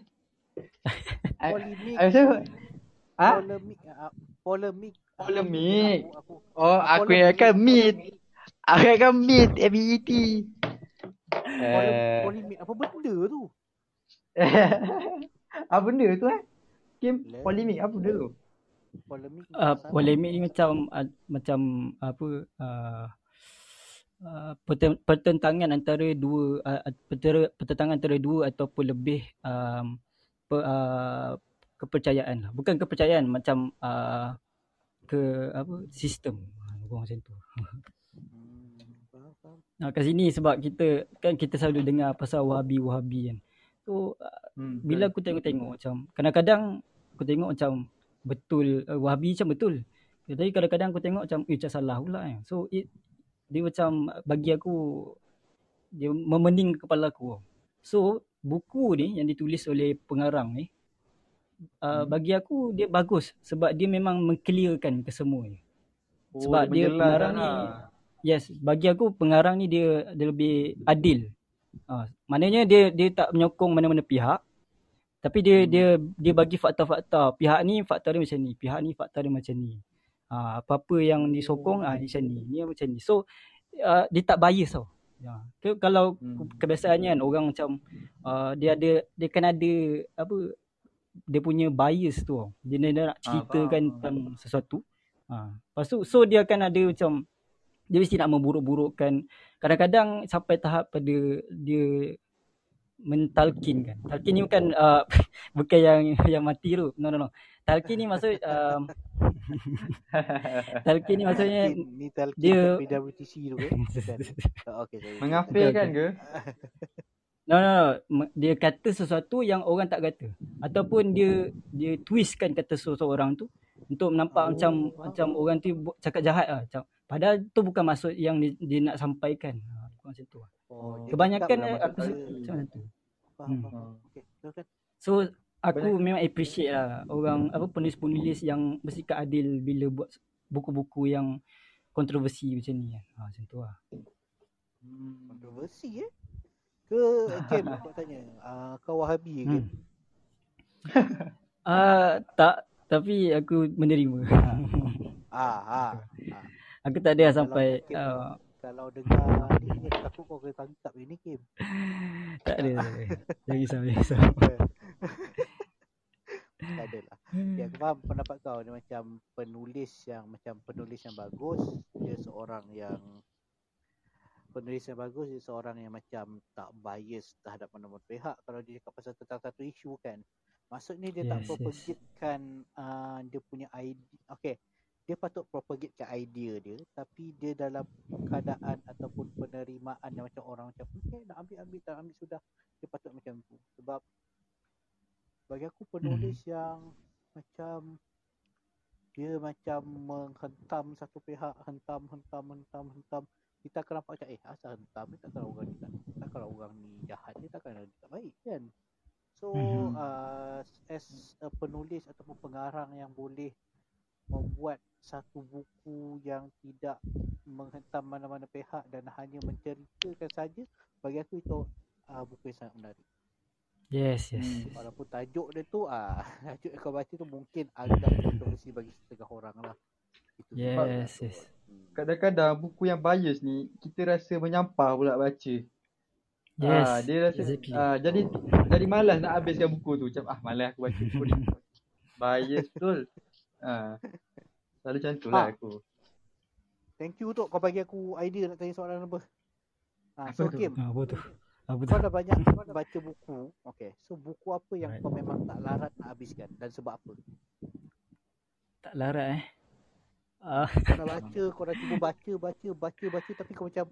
Polemik. Uh, ha? Polemik. Uh, polemik. Polemik. Oh, aku yang akan meet. Aku akan meet, M-E-E-T. Polemik. Apa benda tu? apa benda tu eh? Game polemik apa benda tu? Polemik uh, polemik ni macam uh, macam apa uh, uh, pertentangan antara dua uh, pertentangan antara dua ataupun lebih um, per, uh, kepercayaan lah. Bukan kepercayaan macam uh, ke apa sistem. Bukan macam tu. Nah, kat sini sebab kita kan kita selalu dengar pasal wahabi wahabi kan. So hmm, bila aku tengok-tengok macam kadang-kadang aku tengok macam betul uh, Wahabi macam betul. Tapi kadang-kadang aku tengok macam eh macam salah pula kan. So it, dia macam bagi aku dia memening kepala aku. So buku ni yang ditulis oleh pengarang ni uh, hmm. bagi aku dia bagus sebab dia memang mengclearkan kesemua ni. Oh, sebab dia pengarang lah. ni yes bagi aku pengarang ni dia dia lebih adil. Uh, maknanya dia dia tak menyokong mana-mana pihak tapi dia hmm. dia dia bagi fakta-fakta. Pihak ni fakta dia macam ni, pihak ni fakta dia macam ni. Ha, apa-apa yang disokong ah ha, macam ni, ni macam ni. So uh, dia tak bias tau. Ya. Kalau hmm. kebiasaannya kan orang macam uh, dia ada dia kan ada apa dia punya bias tu. Dia, dia nak ceritakan ha, tentang sesuatu. Ha. Lepas tu so dia akan ada macam dia mesti nak memburuk-burukkan. Kadang-kadang sampai tahap pada dia mentalkin kan. Talkin ni bukan uh, bukan yang yang mati tu. No no no. Talkin ni maksud um, talkin ni maksudnya ni talqin dia- PWTC tu ke? Bukan. Oh, okay, sorry. Mengafirkan ke? no, no no M- dia kata sesuatu yang orang tak kata ataupun dia dia twistkan kata seseorang tu untuk nampak Oh. macam macam orang tu cakap jahat lah. Macam, padahal tu bukan maksud yang dia, dia nak sampaikan. Ha, macam tu. lah. Oh, Kebanyakan eh, lah aku suka macam mana tu. Faham, Hmm. faham. Okay, teruskan. So aku Banyak- memang appreciate lah orang apa penulis-penulis yang bersikap adil bila buat buku-buku yang kontroversi macam ni kan. Ha, macam tu lah. Hmm. Kontroversi eh? Ke Kim aku nak tanya. Uh, kau Wahabi ke? Hmm. Ah tak tapi aku menerima. Ah, ah. aku tak ada Kalau sampai Kim, uh, Kalau dengar ni, ni aku takut kau kena tangkap ni Kim. tak ada. tak. Jangan risau, jangan risau. tak ada lah. Okay, aku faham pendapat kau. Dia macam penulis yang macam penulis yang bagus. Dia seorang yang penulis yang bagus dia seorang yang macam tak bias terhadap mana-mana pihak kalau dia cakap pasal tentang satu isu kan maksudnya dia tak Yes, yes. propagatekan uh, dia punya idea okay dia patut propagatekan idea dia tapi dia dalam keadaan ataupun penerimaan yang macam orang macam okay nak ambil ambil tak ambil sudah. Dia patut macam tu. Sebab bagi aku penulis yang macam dia macam menghentam satu pihak hentam hentam hentam hentam kita akan nampak macam eh asal hentam ni takkan orang ni tak, takkan orang ni jahat ni takkan dia tak baik kan? So Mhm. uh, as a penulis ataupun pengarang yang boleh membuat satu buku yang tidak menghentam mana-mana pihak dan hanya menceritakan saja bagi aku itu uh, buku yang sangat menarik Yes, yes. Hmm. walaupun tajuk dia tu ah tajuk yang kau baca tu mungkin agak kontroversi bagi setengah orang lah itu sebab Yes, tu. yes. Hmm. Kadang-kadang buku yang bias ni kita rasa menyampah pula baca. Yes. Ah, dia rasa exactly. ah, jadi jadi malas nak habiskan buku tu. Macam ah malas aku baca buku ni. Bias betul. Ah. Selalu macam tu lah Ah. aku. Thank you tu kau bagi aku idea nak tanya soalan apa. Ha, Apa so tu? Kim, Ha, apa tu? Apa tu? kau dah banyak baca buku. Okay, so buku apa yang Right. kau memang tak larat nak habiskan dan sebab apa? Tak larat eh. Ah, Kau dah baca, kau dah cuba baca, baca, baca, baca tapi kau macam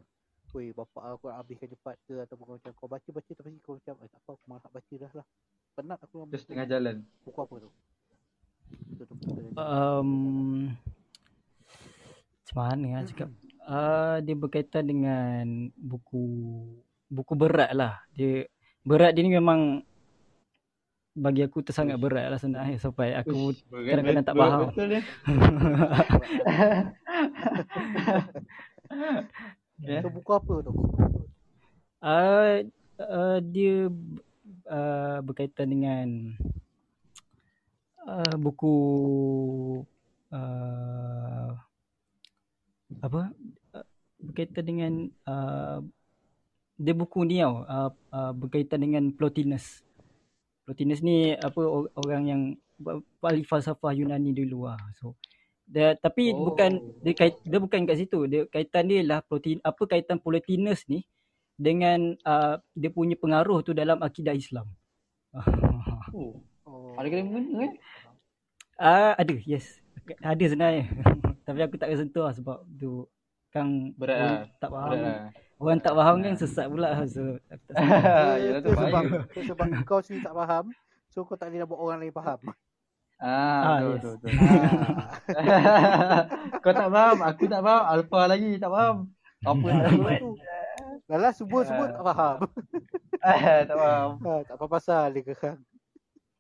Weh, bapak aku nak habiskan cepat ke ataupun kau macam kau baca baca tapi kau macam eh tak apa aku malas nak baca dah lah. Penat aku dengan Terus tengah jalan. Buku apa tu? Itu tu. betul tadi. Um, macam mana nak cakap? Uh, dia berkaitan dengan buku buku berat lah. Dia berat dia ni memang bagi aku tersangat berat lah sebenarnya sampai aku berat kadang-kadang tak faham. Betul dia. Ya. So buku apa tu? uh, uh, dia uh, berkaitan dengan uh, buku uh, apa uh, berkaitan dengan uh, dia buku ni tau uh, uh, berkaitan dengan Plotinus. Plotinus ni apa or- orang yang ahli falsafah Yunani dulu lah. So dia, tapi Oh. bukan dia kait dia bukan kat situ. Dia kaitan dia lah Plotin apa kaitan Plotinus ni dengan uh, dia punya pengaruh tu dalam akidah Islam. Oh, Oh. ada kena mengena eh? Ah ada, yes. Ada sebenarnya. Tapi aku tak sentuh lah sebab tu kan Berat lah. tak faham. Berat lah. Orang tak faham kan sesat pula so aku tak sentuh. Ke, Yalah tu sebab, sebab kau sendiri tak faham So kau tak boleh nak buat orang lain faham Ah, Ah, betul, yes. betul, betul. ah. Kau tak faham, aku tak faham, Alpha lagi tak faham. Apa yang nak buat? tu Dah lah semua-semua tak faham Ah, tak faham. ah, Tak apa pasal dia kekang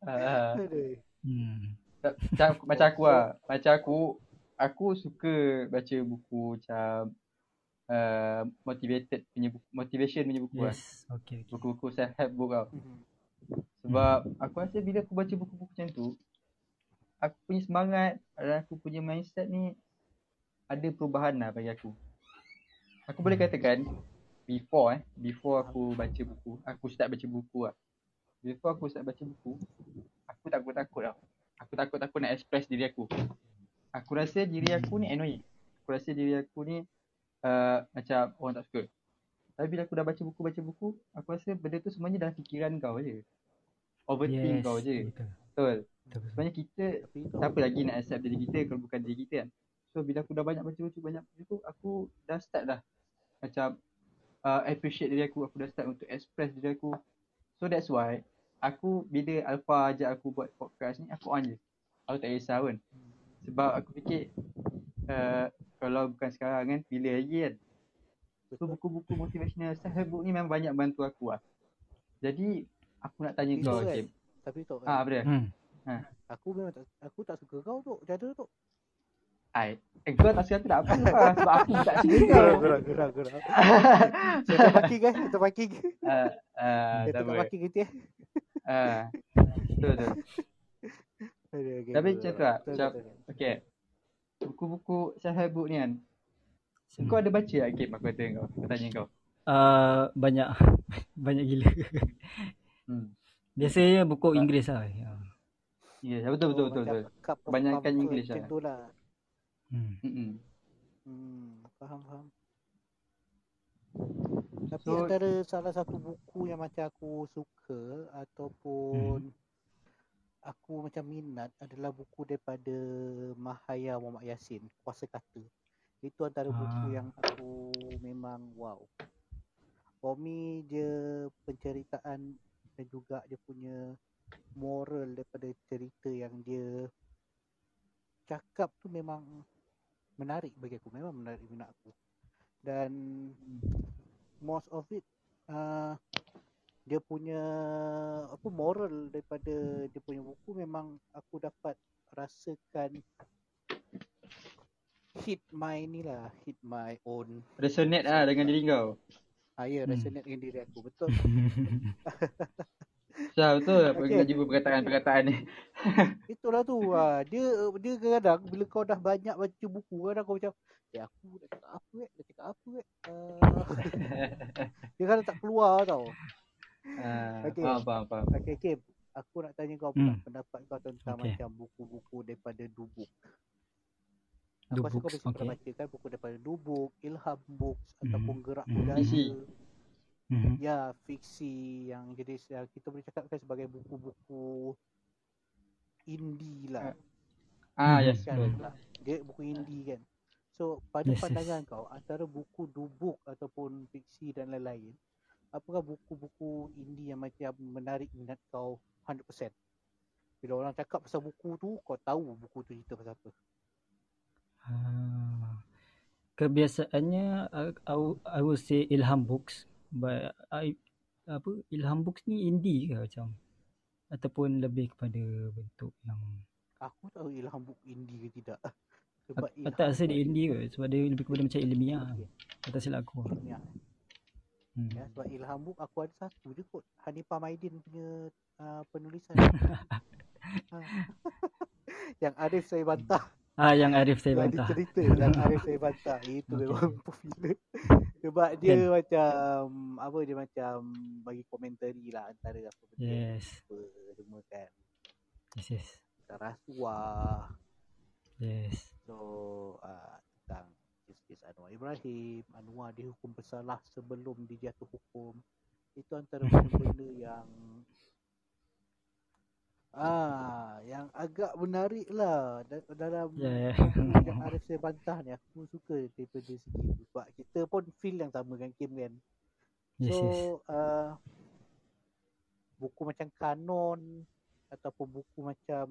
Ah, Aduh. Hmm. macam, macam aku lah. Macam aku, aku suka baca buku macam uh, motivated punya buku, motivation punya buku lah. Yes. Okay, okay. Buku-buku self help book tau. Mhm. Sebab aku rasa bila aku baca buku-buku macam tu, aku punya semangat dan aku punya mindset ni ada perubahan lah bagi aku. Aku boleh katakan before eh, before aku baca buku, aku start baca buku lah. Before aku start baca buku, aku takut-takut tau. Aku takut-takut nak express diri aku. Aku rasa diri aku ni annoying. Aku rasa diri aku ni uh, macam orang tak suka. Tapi bila aku dah baca buku-baca buku, aku rasa benda tu semuanya dalam fikiran kau je. Overthink Yes. kau je. Betul. Betul. Betul. betul. Sebenarnya kita tu siapa lagi nak accept diri kita kalau bukan diri kita kan. So bila aku dah banyak baca buku banyak buku aku dah start dah macam uh, appreciate diri aku, aku dah start untuk express diri aku. So that's why aku bila Alpha ajak aku buat podcast ni aku on je. Aku tak kisah pun. Sebab aku fikir uh, kalau bukan sekarang kan bila lagi kan. So buku-buku motivational self book ni memang banyak bantu aku lah. Jadi aku nak tanya Itu kau kan. Hakim. Tapi tu Ah apa dia? Hmm. aku memang tak, aku tak suka kau tu. Jada tu. Ai. Eh kau tak suka aku tak apa. Sebab aku tak. Gerang, gerang, gerang, gerang. Kita parking kan? Kita parking. Ah, ah, Kita tak tak apa. parking gitu ya. Ah. Betul. Okay, okay, Tapi betul. macam tu lah. Betul, Macam betul, betul. okay. Buku-buku self help book ni kan. Hmm. Kau ada baca tak Kim aku kata kau? Aku tanya kau. Uh, banyak banyak gila. Hmm. Biasanya buku Inggeris lah. Ya. Ya, yeah, betul betul Oh, betul betul. Kebanyakan comfort English Macam lah. tu lah. Hmm. Hmm. Hmm, faham, faham. Tapi So- antara salah satu buku yang macam aku suka ataupun aku macam minat adalah buku daripada Mahaya Muhammad Yasin, Kuasa Kata. Itu antara buku Ah. yang aku memang wow. For me, dia penceritaan dan juga dia punya moral daripada cerita yang dia cakap tu memang menarik bagi aku. Memang menarik minat aku. Dan most of it uh, dia punya apa moral daripada dia punya buku memang aku dapat rasakan hit my ni lah, hit my own. Resonate lah dengan diri kau. Ah, ya, Hmm. resonate dengan diri aku. Betul. Sah betul apa Okay. nak jumpa perkataan-perkataan ni. Itulah tu. Ah, dia dia kadang bila kau dah banyak baca buku kadang kau macam eh aku dah cakap apa eh? Dah cakap apa eh? Uh, dia kadang tak keluar tau. Ah, Okay. faham faham faham. Okay, Kim. Aku nak tanya kau pula Hmm. pendapat kau tentang Okay. macam buku-buku daripada Dubuk. Aku rasa kau Dubuk, mesti pernah okay. baca kan buku daripada Dubuk, Ilham Books Mhm. ataupun Gerak Mhm. Budaya. Fiksi. Mhm. Ya, fiksi yang jadi yang kita boleh cakapkan sebagai buku-buku indie lah. Ah Mhm. yes Kan? betul. Dia buku indie kan. So, pada Yes, yes. pandangan kau antara buku Dubuk ataupun fiksi dan lain-lain, apakah buku-buku indie yang macam menarik minat kau 100%? Bila orang cakap pasal buku tu, kau tahu buku tu cerita pasal apa. Ah, kebiasaannya I, I, will- I will say Ilham Books but I apa Ilham Books ni indie ke macam ataupun lebih kepada bentuk yang Aku tahu Ilham Book indie ke tidak. Sebab aku tak rasa dia indie ke sebab dia lebih kepada macam ilmiah Okay. kata silap aku Ya, hmm. ya, sebab Ilham Book aku ada satu je kot. Hanifah Maidin punya uh, penulisan. Ha. yang Arif saya bantah. ah yang Arif saya Yang bantah cerita yang Arif saya bantah. Itu Okay. memang popular. Sebab dia macam apa dia macam bagi komentari lah antara apa benda yes apa semua kan. yes yes Tentang rasuah. yes So uh, tentang kes-kes Anwar Ibrahim, Anwar dihukum bersalah sebelum dijatuh hukum. Itu antara benda-benda yang ah yang agak menarik lah da- dalam yeah yang Arif saya bantah ni aku suka daripada segi tu sebab kita pun feel yang sama dengan Kim kan. yes So yes uh, buku macam kanon ataupun buku macam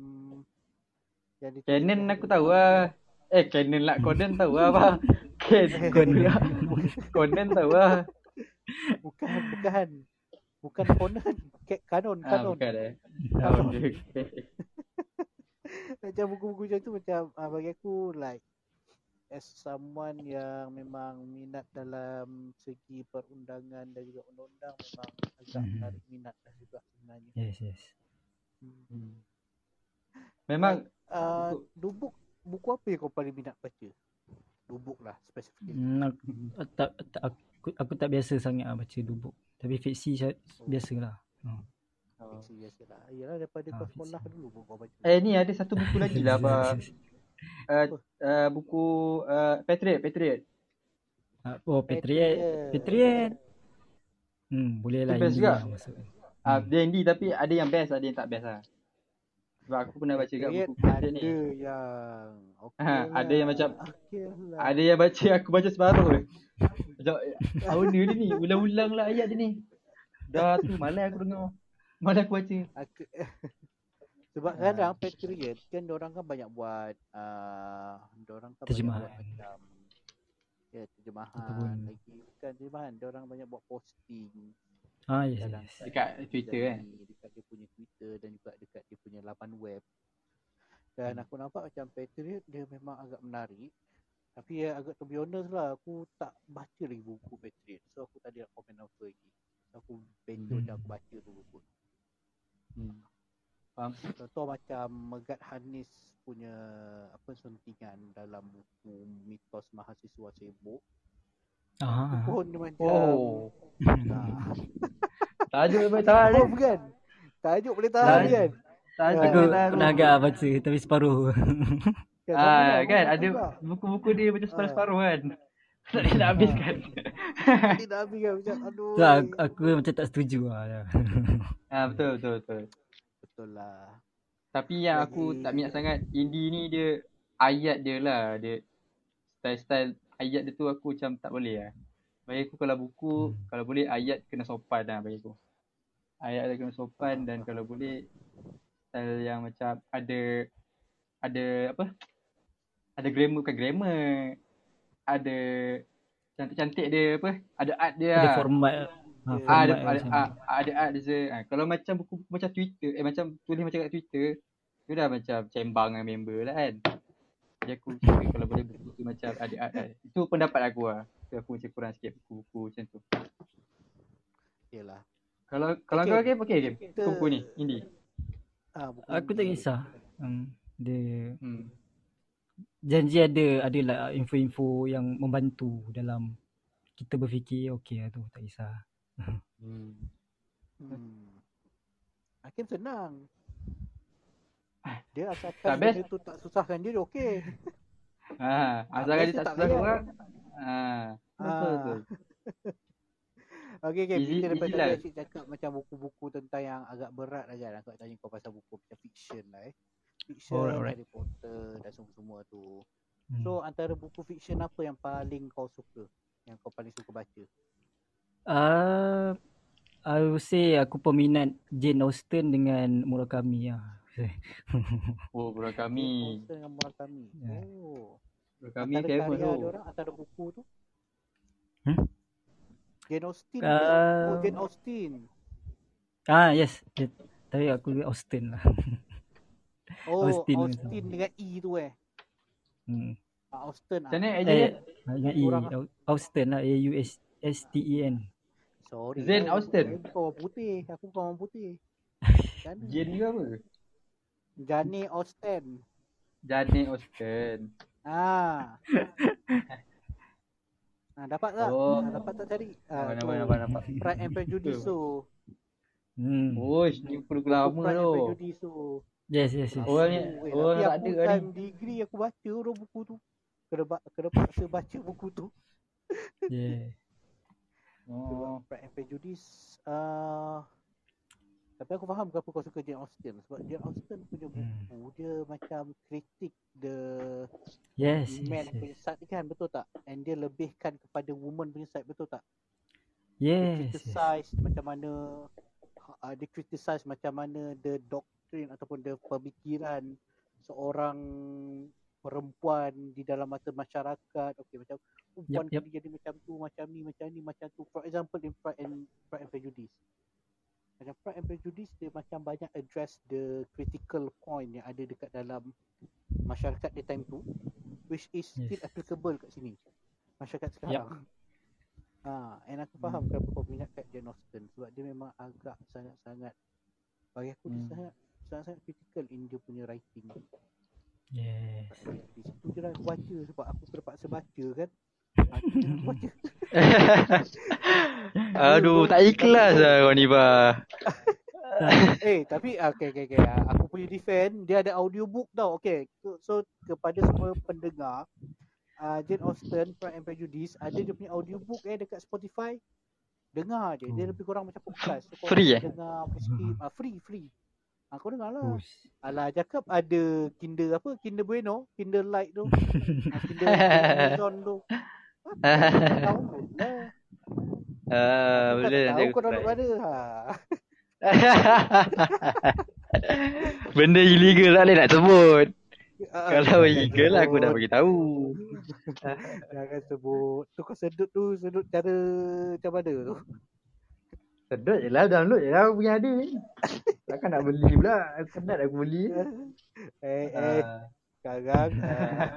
yang Canon aku tahu lah. Eh Canon lah Conan tahu lah bang. Canon Conan. Conan tahu lah. Bukan, bukan. Bukan Conan. Ka- Kanon, Ah kanon. bukan eh. Kanon. Okay, okay. Macam buku-buku macam tu macam uh, bagi aku like as someone yang memang minat dalam segi perundangan dan juga undang-undang memang agak Mhm. menarik minat lah juga sebenarnya. yes yes Hmm. Hmm. Memang Uh, Buku- dubuk buku apa yang kau paling minat baca? Dubuk lah spesifik. Hmm, aku, tak, tak, aku, aku tak biasa sangat lah baca dubuk tapi fiksi saya- biasalah hmm. oh. Fiksi biasalah. Yalah daripada Ah, kau fiksi. sekolah dulu pun kau baca. Eh ni ada satu buku lagi lah abang. Uh, uh, buku uh, Patriot Patriot. Ah, oh Patriot Patriot Hmm, boleh lah Best indie juga. lah masuk. Ah, Hmm. dia indie tapi ada yang best, ada yang tak best lah. Sebab aku pernah baca kat buku ada ni. yang okay Ha, ada yang lah. macam okay lah. ada yang baca aku baca separuh. Macam apa benda dia ni? Ulang-ulang lah ayat dia ni. Dah tu malas aku dengar. Malas aku baca. Aku, sebab Ah. kadang Patriot kan orang kan banyak buat uh, orang kan Terjemahan. banyak buat macam ya terjemahan Ataupun- lagi bukan terjemahan orang banyak buat posting Ah, yes, yes. Dekat Twitter kan. dekat dia punya Twitter dan juga dekat dia punya laman web dan Hmm. aku nampak macam Patriot dia memang agak menarik tapi ya agak to be honest lah aku tak baca lagi buku Patriot so aku tak ada nak komen apa lagi so, aku bendo Hmm. dah aku baca dulu pun Hmm. Faham? Contoh macam Megat Hanis punya apa suntingan dalam buku Mitos Mahasiswa Sibuk. Ah. Pun dia macam Oh. ah, Tajuk boleh tahan oh, kan? Tajuk boleh tahan Tajuk. kan? Tajuk Aku boleh tahan. pernah agak baca tapi separuh. Kan, Ah, kan aku ada juga. buku-buku dia macam Ah. separuh-separuh kan. Tak boleh nak habiskan. Dia dah habis kan macam aduh. Tu aku, aku macam tak setuju lah. Ah betul betul betul. Betul lah. Tapi yang aku Lagi- tak minat sangat indie ni dia ayat dia lah. Dia style-style ayat dia tu aku macam tak boleh lah. Bagi aku kalau buku, Hmm. kalau boleh ayat kena sopan lah bagi aku. Ayat dia kena sopan dan kalau boleh style yang macam ada ada apa? Ada grammar bukan grammar. Ada cantik-cantik dia apa? Ada art dia. Ada lah. format. Ha, Ah, ada ada, ah, ada art dia. Ah, kalau macam buku-buku macam Twitter, eh macam tulis macam kat Twitter, tu dah macam cembang dengan member lah kan. Jadi aku suka kalau tu macam ada art kan. Itu pendapat aku lah. Tu aku macam kurang sikit buku-buku macam tu. Yalah. Kalau kalau Okay. kau okay, okay game. Kita- Buku ni, indie. Ah, buku Aku tak kisah. Hmm, dia Hmm. janji ada ada lah info-info yang membantu dalam kita berfikir okey lah tu tak kisah. hmm. Hmm. Hakim senang. Dia asalkan Tak benda tu tak susahkan dia, dia okey. Ha, asalkan best dia dia tak susah payah. orang. Ha, betul Ah. betul. Okey, okey. Kita daripada lah. tadi asyik cakap macam buku-buku tentang yang agak berat lah kan. Aku nak tanya kau pasal buku macam fiction lah eh. Fiction, Alright, alright. Harry Potter dan semua-semua tu. Hmm. So antara buku fiction apa yang paling kau suka? Yang kau paling suka baca? Uh, I would say aku peminat Jane Austen dengan Murakami lah. Oh, bro Jane kami. Austen dengan Murakami. Ya. Oh. Bro kami antara famous karya tu. dia orang, antara buku tu? Hmm? Jane Austen. Uh, oh, Jane Austen. ah yes. Tapi aku Austen lah. Oh, Austen Austen, dengan E tu eh. hmm. Ah, Austen. Macam Ah. mana ejen? Eh, dengan E. Kurang Au- Austen lah. A-U-S-T-E-N. Sorry. Zen lah, Austen. Aku bukan orang putih. Aku bukan orang putih. Jane ke apa? Jani Austen. Jane Austen. Ah. ah dapat tak? Oh. Ah, dapat tak cari? Ah, Nampak tu. nampak nampak nampak. Pride and Prejudice tu. Hmm. Oish, ni perlu lama Pride and tu. Prejudice tu. Yes, yes, yes. Orang ni, Eh, orang tak ada time ni. degree aku baca tu buku tu. Kena, ba- kena paksa baca buku tu. Yeah. Oh. Pride and Prejudice. Uh, tapi aku faham kenapa kau suka Jane Austen. Sebab Jane Austen punya Hmm. buku dia macam kritik the Yes, man yes, yes. punya side kan betul tak? And dia lebihkan kepada woman punya side betul tak? Yes, yes. criticize macam mana uh, dia criticize macam mana the doctrine ataupun the pemikiran seorang perempuan di dalam mata masyarakat okey macam perempuan yup. kena jadi macam tu macam ni macam ni macam tu for example in Pride and Pride and Prejudice macam Pride and Prejudice dia macam banyak address the critical point yang ada dekat dalam masyarakat di time tu which is still applicable kat sini masyarakat sekarang Ha, and aku faham Hmm. kenapa kau minat kat Jane Austen sebab dia memang agak sangat-sangat bagi aku dia Hmm. sangat sangat-sangat critical in dia punya writing. Yes. Di situ je lah aku baca sebab aku terpaksa baca kan. Aku. Aduh, tak ikhlas lah kau ni, bah. eh, tapi okay, okay, okay. Ah, Aku punya defend, dia ada audiobook tau. Okay, so, so kepada semua pendengar, uh, Jane Austen, Pride and Prejudice, ada dia punya audiobook eh dekat Spotify. Dengar je. Dia Oh. lebih kurang macam podcast. So, kau Free eh? Dengar skip. Ah, free, free. Ah, kau dengar lah. Ush. Alah, cakap ada Kinder apa? Kinder Bueno. Kinder Light tu. Ah, Kinder Amazon tu. Ah, Aku tak boleh tahu nanti kau aku download try. mana. Ha. Benda illegal tak boleh nak sebut. Ah, Kalau illegal lah aku dah bagi tahu. Jangan sebut. Tu kau sedut tu, sedut cara macam mana tu? Sedut je lah, download je lah aku punya ada ni. Takkan nak beli pula. Aku penat aku beli. Eh, eh, Ah. sekarang. ah.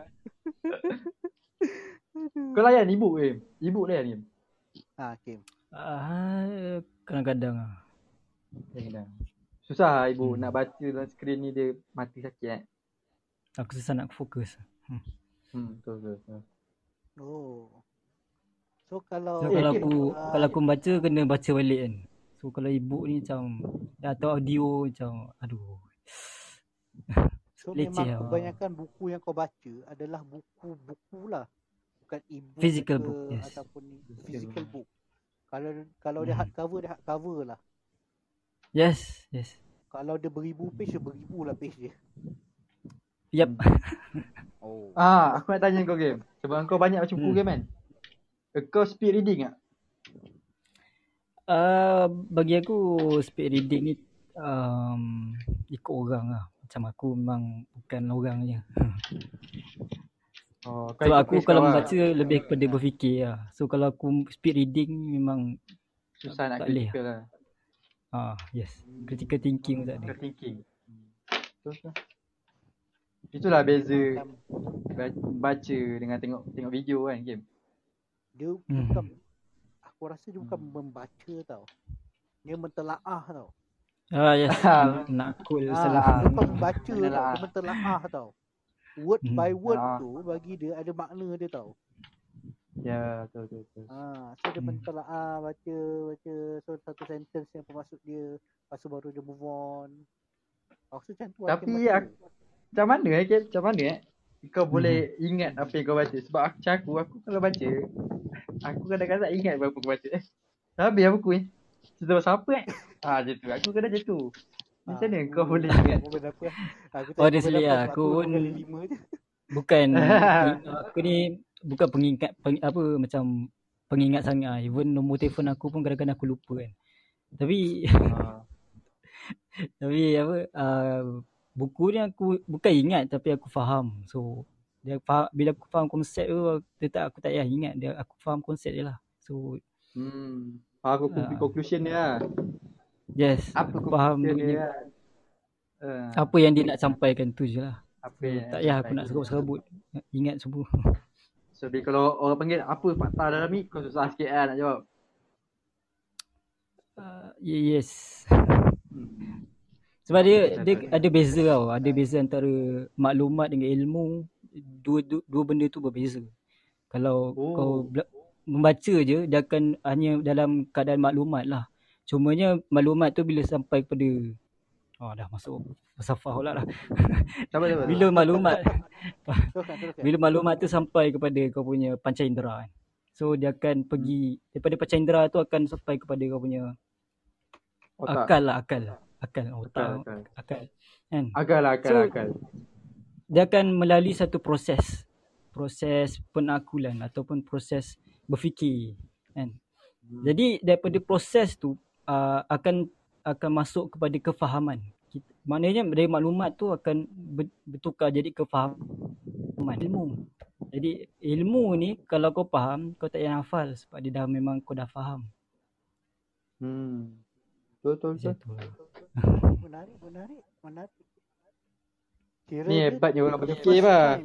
Kau layan ibu eh. Ibu layan ni. Ha, Kim. Ah, kadang-kadang ah. Kadang-kadang. Susah lah ibu Hmm. nak baca dalam skrin ni dia mati sakit eh. Aku susah nak fokus. Hmm, betul betul. betul. Oh. So kalau So kalau aku Ah, kalau aku baca kena baca balik kan. So kalau ibu ni macam atau audio macam aduh. so leceh memang lah. kebanyakan buku yang kau baca adalah buku-buku lah. Bukan e-book Physical ke book, yes. ataupun physical book. Kalau kalau dia Hmm. hardcover dia hardcover lah. Yes, yes. Kalau dia beribu page dia beribu lah page dia. Yep. Oh. Ah, aku nak tanya kau game. Sebab kau banyak baca buku Hmm. game kan? Kau speed reading tak? Uh, bagi aku speed reading ni um, ikut orang lah. Macam aku memang bukan orangnya. Oh, Sebab ikut aku kalau kau lah. membaca lebih kepada berfikir lah. So kalau aku speed reading memang Susah nak tak boleh. critical lah. ah yes. Critical thinking tak ada. Critical thinking. Betul betul. Itulah beza baca dengan tengok tengok video kan game. dia Hmm. bukan aku rasa dia bukan membaca tau. Dia mentelaah tau. Ah yes. Nak cool Ah, salah. dia bukan membaca tau, Menelaah. dia mentelaah tau. Word Hmm. by word Ah. tu bagi dia ada makna dia tau. Ya, betul betul. betul. Ha, so dia Hmm. mentelaah baca baca so satu sentence yang bermaksud dia, lepas tu baru dia move on. Aku rasa macam tu Tapi Hakim baca. aku- Macam mana eh? Macam mana eh? Kau Hmm. boleh ingat apa yang kau baca Sebab aku, macam aku, aku kalau baca Aku kadang-kadang ingat apa aku baca Eh, habis apa aku eh? Cerita pasal apa eh? Ah, macam tu, aku kadang macam tu Macam mana kau aku- boleh ingat? Aku berapa? Aku Oh, dia selia. Aku pun-. Bukan aku ni bukan pengingat peng, apa macam pengingat sangat. Even nombor telefon aku pun kadang-kadang aku lupa kan. Tapi Ah, tapi apa uh, buku ni aku bukan ingat tapi aku faham. So dia faham, bila aku faham konsep tu dia tak aku tak payah ingat dia aku faham konsep dia lah. So Hmm. Aku Ah. conclusion dia lah yes Apa aku faham dia, dia lah Ah, apa yang dia nak sampaikan tu je lah. Apa yang tak payah aku nak serabut-serabut ingat semua. So bila kalau orang panggil apa fakta dalam ni Kau susah sikit lah nak jawab Uh, yes. hmm. Sebab dia dia ada beza tau. Ada beza antara maklumat dengan ilmu. Dua dua, dua benda tu berbeza. Kalau Oh. kau membaca je dia akan hanya dalam keadaan maklumat lah. Cumanya maklumat tu bila sampai kepada Oh dah masuk falsafah pula lah. Sabar sabar Bila maklumat bila maklumat tu sampai kepada kau punya panca indera kan. So dia akan pergi daripada panca indera tu akan sampai kepada kau punya Otak akal lah akal. Akal Akal, otak akal. akal. Kan? Akal lah akal So, akal dia akan melalui satu proses proses penakulan ataupun proses berfikir kan Hmm. jadi daripada proses tu uh, akan akan masuk kepada kefahaman Kita, maknanya dari maklumat tu akan ber- bertukar jadi kefahaman ilmu jadi ilmu ni kalau kau faham kau tak payah hafal sebab dia dah memang kau dah faham Hmm. Betul betul betul. tu Menarik, menarik, menarik. Kira Ni dia hebatnya orang berfikir bah.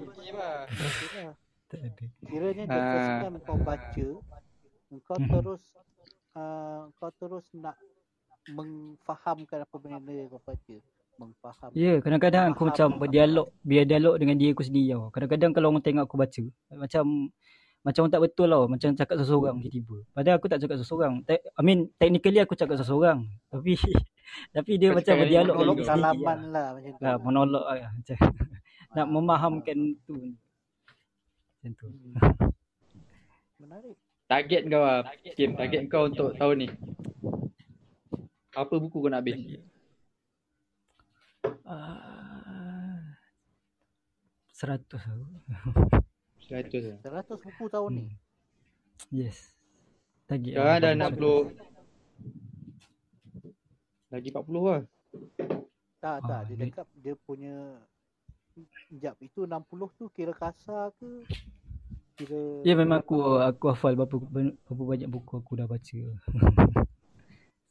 ada Kiranya the first Ah. time kau baca, kau Mhm. terus uh, kau terus nak mengfahamkan apa benda yang kau baca. Mengfaham. Ya, yeah, kadang-kadang aku macam berdialog, biar dialog dengan diri aku sendiri tau. Kadang-kadang kalau orang tengok aku baca, macam macam orang tak betul tau, macam cakap seseorang tiba-tiba. Padahal aku tak cakap seseorang. Te- I mean, technically aku cakap seseorang. Tapi tapi dia Kau macam berdialog dengan diri sendiri. dalaman Lah. lah macam tu. Lah, monolog lah. Macam nak memahamkan tu. Macam tu. Hmm. Menarik. Target kau lah. Kim, target kau untuk tahun ni. Apa buku kau nak habis? Ah, Seratus aku. 100 lah. 100 buku tahun ni. Hmm. Yes. Target Sekarang lah. dah 60. Lagi 40 lah. Tak, tak. Ah, Dia ni- cakap dia punya Sekejap, itu 60 tu kira kasar ke? Kira... Ya memang aku aku hafal berapa berapa banyak buku aku dah baca.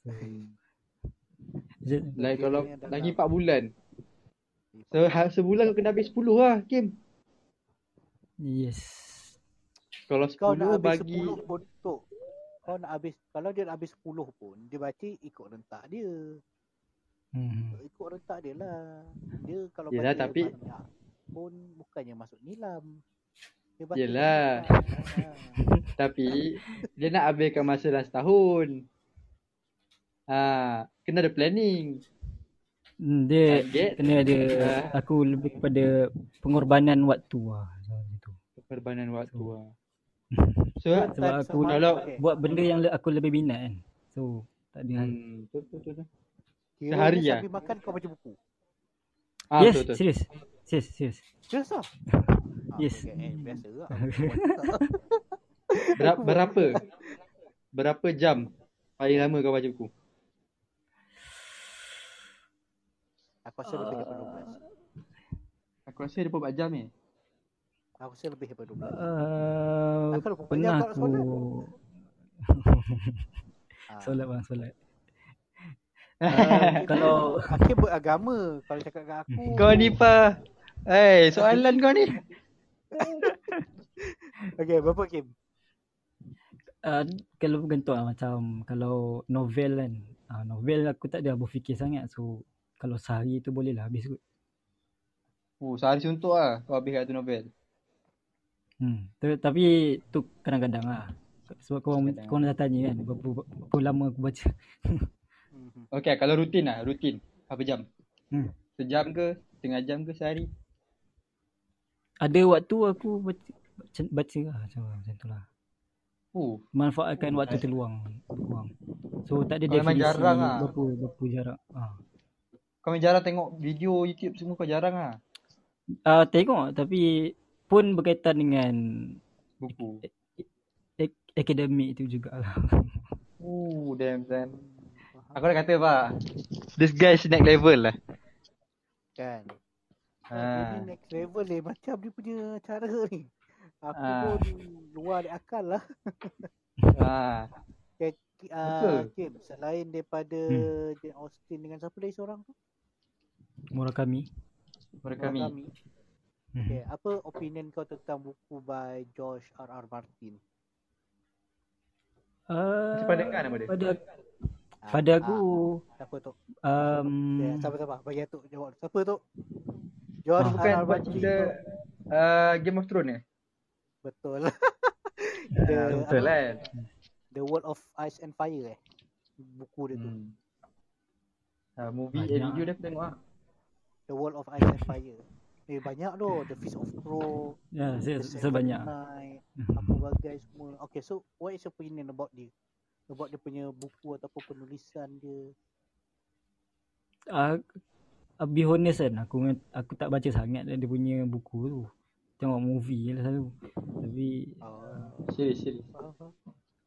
so, je- Like Dia kalau lagi 4 bulan. Se ha- sebulan kau kena habis 10 lah, Kim. yes. Kalau Kau nak 10 habis bagi 10 pun tu. Kau nak habis, kalau dia nak habis 10 pun, dia baca ikut rentak dia. Hmm. Ikut rentak dia lah. Dia kalau Yelah, baca tapi- banyak pun bukannya masuk nilam. Dia baca Yelah. nilam. tapi dia nak habiskan masa dalam setahun. Ha, kena ada planning. Hmm, dia Target. kena ada Ah. aku lebih kepada pengorbanan waktu lah. So. Perbanan waktu lah. So, Kan Sebab aku kalau okay. Buat benda yang le- aku lebih minat kan. So tak ada hmm, betul betul betul. Kira sehari lah. Sambil makan kau baca buku. Ah, yes, betul betul. serius. Serius, serius. Serius lah? Yes. okay, eh, biasa lah. Berapa, berapa? Berapa jam paling lama kau baca buku? Aku rasa lebih daripada 12. Aku rasa 24 jam ni. Aku rasa lebih daripada 12. Uh, Aku lupa pernah aku solat bang solat. Uh, kalau Hakim beragama kalau cakap kat aku. Kau ni pa. Eh, soalan kau ni. Okey, berapa Kim? uh, kalau bergantung lah macam kalau novel kan. Uh, novel aku tak ada berfikir sangat. So kalau sehari tu boleh lah habis kot. Oh, sehari suntuk lah kau habis kat tu novel. Hmm. Tu, tapi tu kadang-kadang lah. Sebab kau orang kau dah tanya kan berapa, berapa lama aku baca. Okay, kalau rutin lah, rutin. Berapa jam? Hmm. Sejam ke? Setengah jam ke sehari? Ada waktu aku baca baca, lah macam, macam tu lah. Oh, Manfaatkan waktu terluang. terluang. So tak ada Kau definisi jarang lah. berapa, berapa jarak. Ah. kau memang jarang tengok video YouTube semua kau jarang lah. Uh, tengok tapi pun berkaitan dengan Buku. ak- akademik tu jugalah. Oh, damn, damn. Aku dah kata pak. This guy is next level lah. Kan. Ha. Ha. Dia next level ni macam dia punya cara ni. Aku Ah. pun luar dari akal lah. Ha. Okay, Betul. uh, Kim, selain daripada Hmm. Jane Austen dengan siapa lagi seorang tu? Murakami. Murakami. Murakami. Hmm. Okay, apa opinion kau tentang buku by George R. R. Martin? Uh, Macam pernah dengar nama dia? Pada Ah, pada aku ah, siapa tu? um, Okay, siapa siapa? Bagi tu jawab. Siapa tu? George Ah. R. Bukan buat Martin. cerita uh, Game of Thrones ni? Betul. Ah, The, betul apa, kan? The World of Ice and Fire eh. Buku dia tu. Hmm. Uh, movie eh, Banyak. video dia aku tengok lah. The World of Ice and Fire. Eh banyak tu. The Fist of Crow. ya saya, The saya Seven banyak. Knight, apa bagai semua. Okay, so what is your opinion about dia? About dia punya buku ataupun penulisan dia? Uh, uh, be honest kan aku aku tak baca sangat dia punya buku tu. Tengok movie je lah selalu. Tapi Oh, Serius, serius. faham, faham.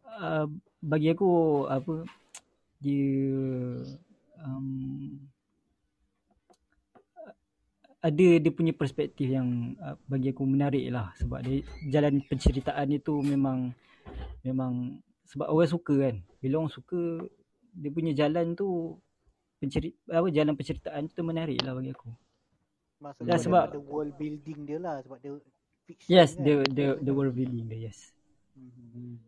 uh, bagi aku apa dia um, ada dia punya perspektif yang uh, bagi aku menarik lah sebab dia jalan penceritaan itu memang memang sebab orang suka kan bila orang suka dia punya jalan tu pencerit apa jalan penceritaan tu menarik lah bagi aku Maksudnya Ya, sebab- daripada world building dia lah sebab dia fiction yes kan? the the the world building dia yes Mhm.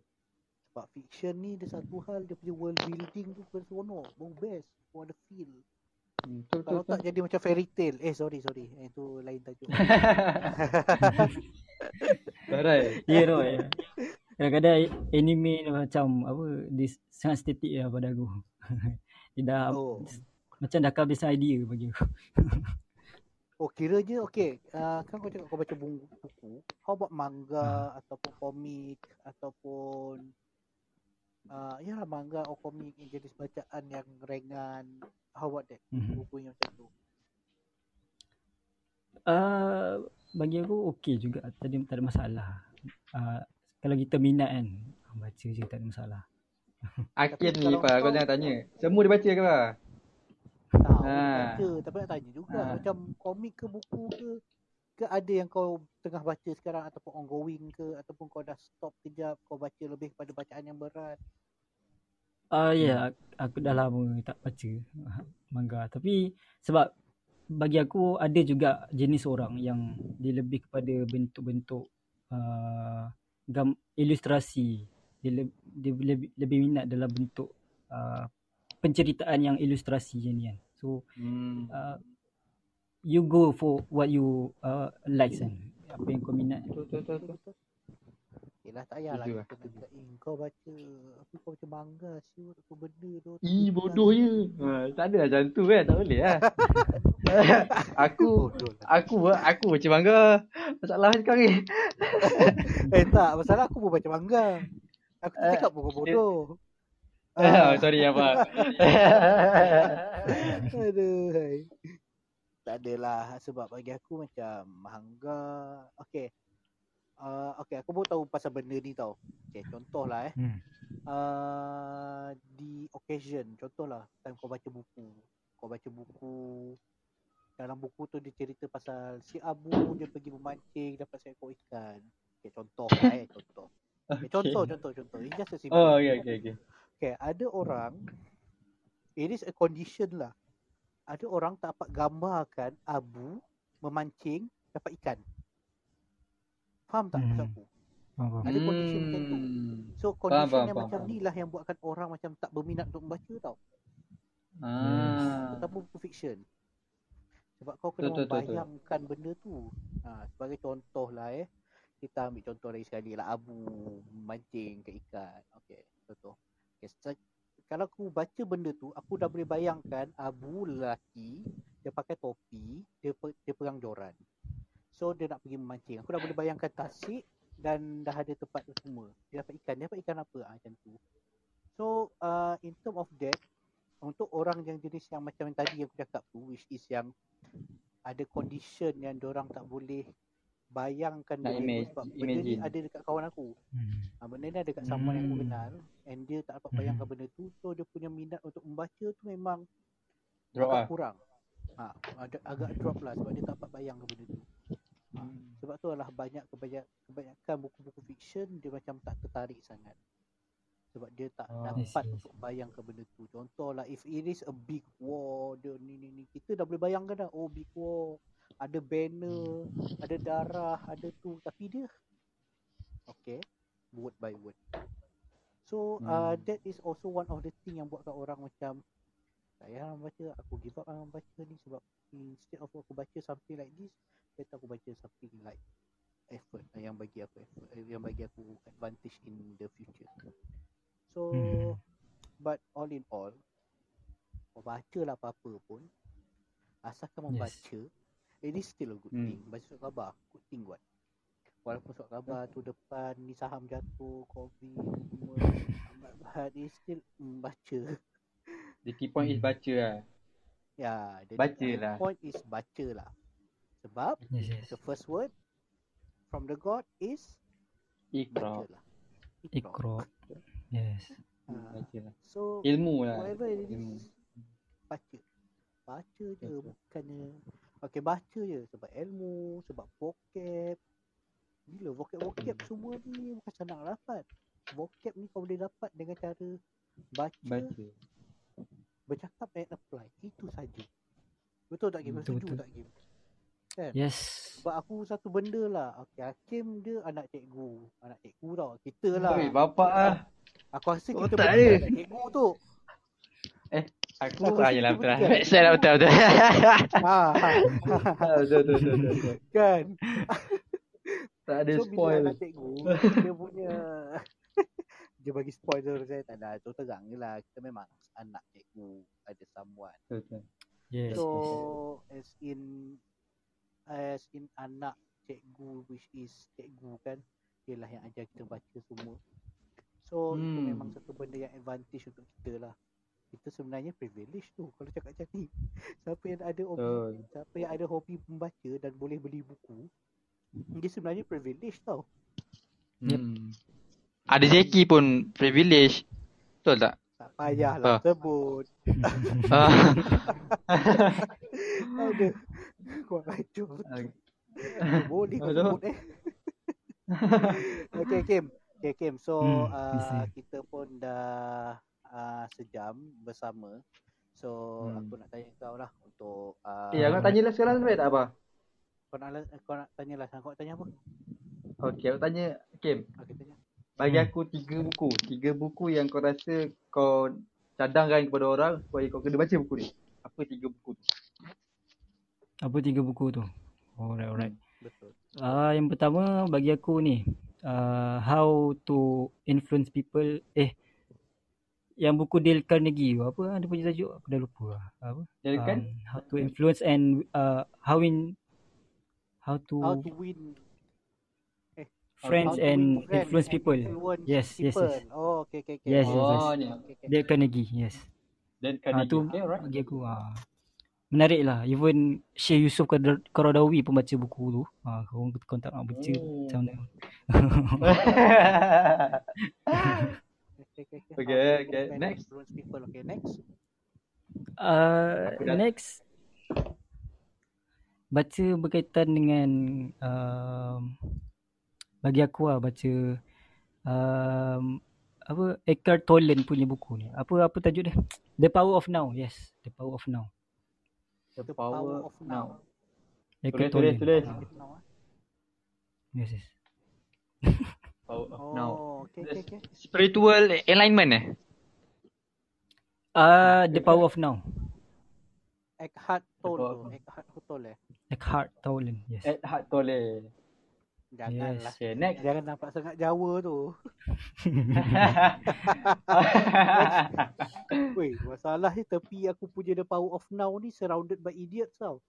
Sebab fiction ni dia satu hal dia punya world building tu pun seronok, baru best, for the feel. Hmm, Betul, Kalau betul. tak jadi macam fairy tale. Eh sorry sorry, eh, itu lain tajuk. Barai. Ya no ya. Kadang-kadang anime ni macam apa dia sangat estetik lah pada aku. dia dah oh, macam dah kehabisan idea bagi aku. Oh kiranya okay uh, Kan kau cakap kau baca buku, buku How about manga Ataupun komik Ataupun uh, Ya lah manga atau komik Yang jenis bacaan yang ringan How about that Mhm. Buku yang macam tu Uh, bagi aku okey juga. Tadi tak ada masalah. Uh, kalau kita minat kan, baca je tak ada masalah. Akhir Tapi ni Pak, kau jangan tanya. Semua dia baca ke Pak? Tahu Ha. baca Tapi nak tanya juga Ha. Macam komik ke buku ke Ke ada yang kau tengah baca sekarang Ataupun ongoing ke Ataupun kau dah stop kejap Kau baca lebih kepada bacaan yang berat Ah uh, ya, yeah, aku dah lama tak baca uh, manga. Tapi sebab bagi aku ada juga jenis orang yang dia lebih kepada bentuk-bentuk uh, gam ilustrasi. Dia, le, dia lebih, lebih minat dalam bentuk uh, penceritaan yang ilustrasi je ni kan. So Hmm. uh, you go for what you uh, like kan. Apa yang kau minat. Betul betul betul. Yelah tak payahlah Setuju lah. kita eh, kau baca Apa kau baca manga siut apa benda tu Ih bodohnya. Ha, tak ada macam tu kan, tak boleh lah. aku Bodoh lah. aku aku baca manga. Masalah sekarang ni. Eh tak masalah aku pun baca manga Aku tak Eh, cakap pun kau bodoh. Ah, sorry apa. Aduh hai. Tak adalah sebab bagi aku macam manga Okay uh, Okay aku baru tahu pasal benda ni tau. Okay contoh lah eh. Hmm. uh, Di occasion Contoh lah Time kau baca buku. Kau baca buku Dalam buku tu dia cerita pasal Si Abu dia pergi memancing Dapat seekor ikan. Okay contoh lah eh Contoh okay, Contoh contoh contoh It's just a simple Oh, okay okay okay. Okay, ada orang it is a condition lah. Ada orang tak dapat gambarkan abu memancing dapat ikan. Faham tak Hmm. aku? Faham. Ada condition macam tu. Hmm. So condition faham, yang faham, macam faham. ni lah yang buatkan orang macam tak berminat untuk membaca tau. Ah. Terutama buku fiction. Sebab kau kena Betul, betul, betul. membayangkan benda tu. Ha, sebagai contoh lah eh. Kita ambil contoh lagi sekali lah abu memancing ke ikan. Okay, contoh. Okay, se- kalau aku baca benda tu, aku dah boleh bayangkan abu lelaki, dia pakai topi, dia dia perang joran. So dia nak pergi memancing. Aku dah boleh bayangkan tasik dan dah ada tempat tu semua. Dia dapat ikan. Dia dapat ikan apa? Ha, macam tu. So uh, in term of that, untuk orang yang jenis yang macam yang tadi yang aku cakap tu, which is yang ada condition yang orang tak boleh bayangkan Nak tu image- sebab benda ni imagine. ada dekat kawan aku. Hmm. Ha, benda ni ada dekat someone yang aku Hmm. kenal and dia tak dapat Hmm. bayangkan benda tu so dia punya minat untuk membaca tu memang Drop agak ah. kurang. Ha, ada agak drop lah sebab dia tak dapat bayangkan benda tu. Ha, sebab tu adalah banyak kebanyak, kebanyakan buku-buku fiction dia macam tak tertarik sangat. Sebab dia tak Oh, dapat see. untuk bayangkan benda tu. Contoh lah if it is a big war, dia ni ni ni kita dah boleh bayangkan dah oh big war, ada banner, ada darah, ada tu tapi dia okay word by word. So uh, Hmm. that is also one of the thing yang buatkan orang macam saya nak baca, aku give up lah baca ni sebab instead of aku baca something like this, better aku baca something like effort eh, yang bagi aku effort, eh, yang bagi aku advantage in the future. So Hmm. but all in all, kau baca lah apa-apa pun, asalkan Yes. Membaca, it is still a good Hmm. thing. Baca surat khabar, good thing buat. Walaupun surat khabar tu depan ni saham jatuh, COVID semua, but, but it still mm, baca. The key point is Hmm. baca lah. Ya, the, Baca the lah. point is baca lah. Sebab Yes, yes. the first word from the God is Ikra. baca lah. Ikra. Yes. Ha, Baca lah. so Ilmu lah. whatever it Ilmu. is, baca. Baca je bukannya Okay baca je sebab ilmu, sebab vocab. Bila vocab-vocab semua ni bukan senang dapat. Vocab ni kau boleh dapat dengan cara baca, Baca. bercakap and apply. Itu saja. Betul tak? Betul, Setuju betul. tak Kim? Kan? Yes. Sebab aku satu benda lah. Okay, Hakim dia anak cikgu. Anak cikgu tau. Kita lah. Oi, bapak ah. Aku rasa kita Otak benda anak cikgu tu. Aku Aku kita betul lah. betul. Make sense lah betul betul. ha, ha, Betul betul betul betul. betul. kan? Tak ada so bila spoil. anak cikgu, dia punya dia bagi spoil tu saya tak ada. Tu terang je lah. Kita memang anak cikgu. Ada someone. Betul betul. Yes. So yes. as in as in anak cikgu which is cikgu kan dia lah yang ajar kita baca semua so hmm. itu memang satu benda yang advantage untuk kita lah kita sebenarnya privilege tu kalau cakap macam ni siapa yang ada hobi Betul. siapa yang ada hobi membaca dan boleh beli buku dia sebenarnya privilege tau Yep. Hmm. Ada Zeki pun privilege. Betul tak? tak payahlah Ah. sebut Ah. ada kau racun boleh kau sebut eh okay Kim okay Kim so Hmm, uh, kita pun dah uh, sejam bersama so Hmm. aku nak tanya kau lah untuk uh, Eh, aku nak tanya lah sekarang sebenarnya tak apa? kau nak kau nak tanya lah kau nak tanya apa Okay, aku tanya Kim. okay tanya Bagi Hmm. aku tiga buku. Tiga buku yang kau rasa kau cadangkan kepada orang supaya kau kena baca buku ni. Apa tiga buku tu? Apa tiga buku tu? Alright, alright. betul Ah, yang pertama bagi aku ni, uh, How to Influence People. Eh, yang buku Dale Carnegie tu, apa ada punya tajuk? Aku dah lupa lah. Apa? Kan? Um, how to influence and uh, how in how to, how to win friends how to and win friends influence and people. influence Yes, yes, people. yes. oh okay okay okay Yes, yes, yes. Oh, ni. okay, okay. Dale Carnegie, yes. Dan Ah Carnegie. tu Okay, alright. bagi aku ah menarik lah. Even Syekh Yusof Qadar- Qaradawi pun baca buku tu. Ah kau kau tak nak baca Oh. macam mana? okay okay okay, How Next. influence people okay next Uh, next baca berkaitan dengan um, bagi aku lah baca um, apa Eckhart Tolle punya buku ni. Apa apa tajuk dia? The Power of Now. Yes, The Power of Now. The power of now. Eckhart Tulis, Tolle. tulis, tulis. Now, yes, yes. Power of oh now. okay okay okay Spiritual alignment eh? Ah, The Power of Now. Eckhart Tolle Eckhart Tolle Eckhart Tolle. Yes. Eckhart Tolle. janganlah Okay, next. jangan nampak sangat Jawa tu Weh, masalahnya tepi aku punya The Power of Now ni surrounded by idiots tau.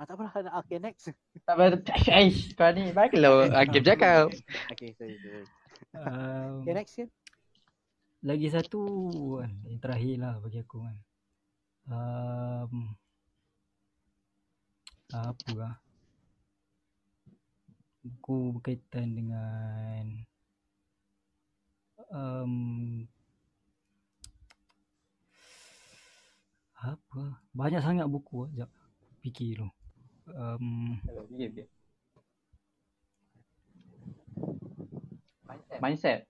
Ah, tak apalah. nak- Okay, next. tak payah. Aish, kau ni baiklah Hakim cakap. Okay, sorry, sorry. um, Okay, next kan. lagi satu kan, yang terakhir lah bagi aku kan. Um, apa lah. Buku berkaitan dengan um, apa banyak sangat buku lah. Sekejap. Fikir dulu. Um. Mindset.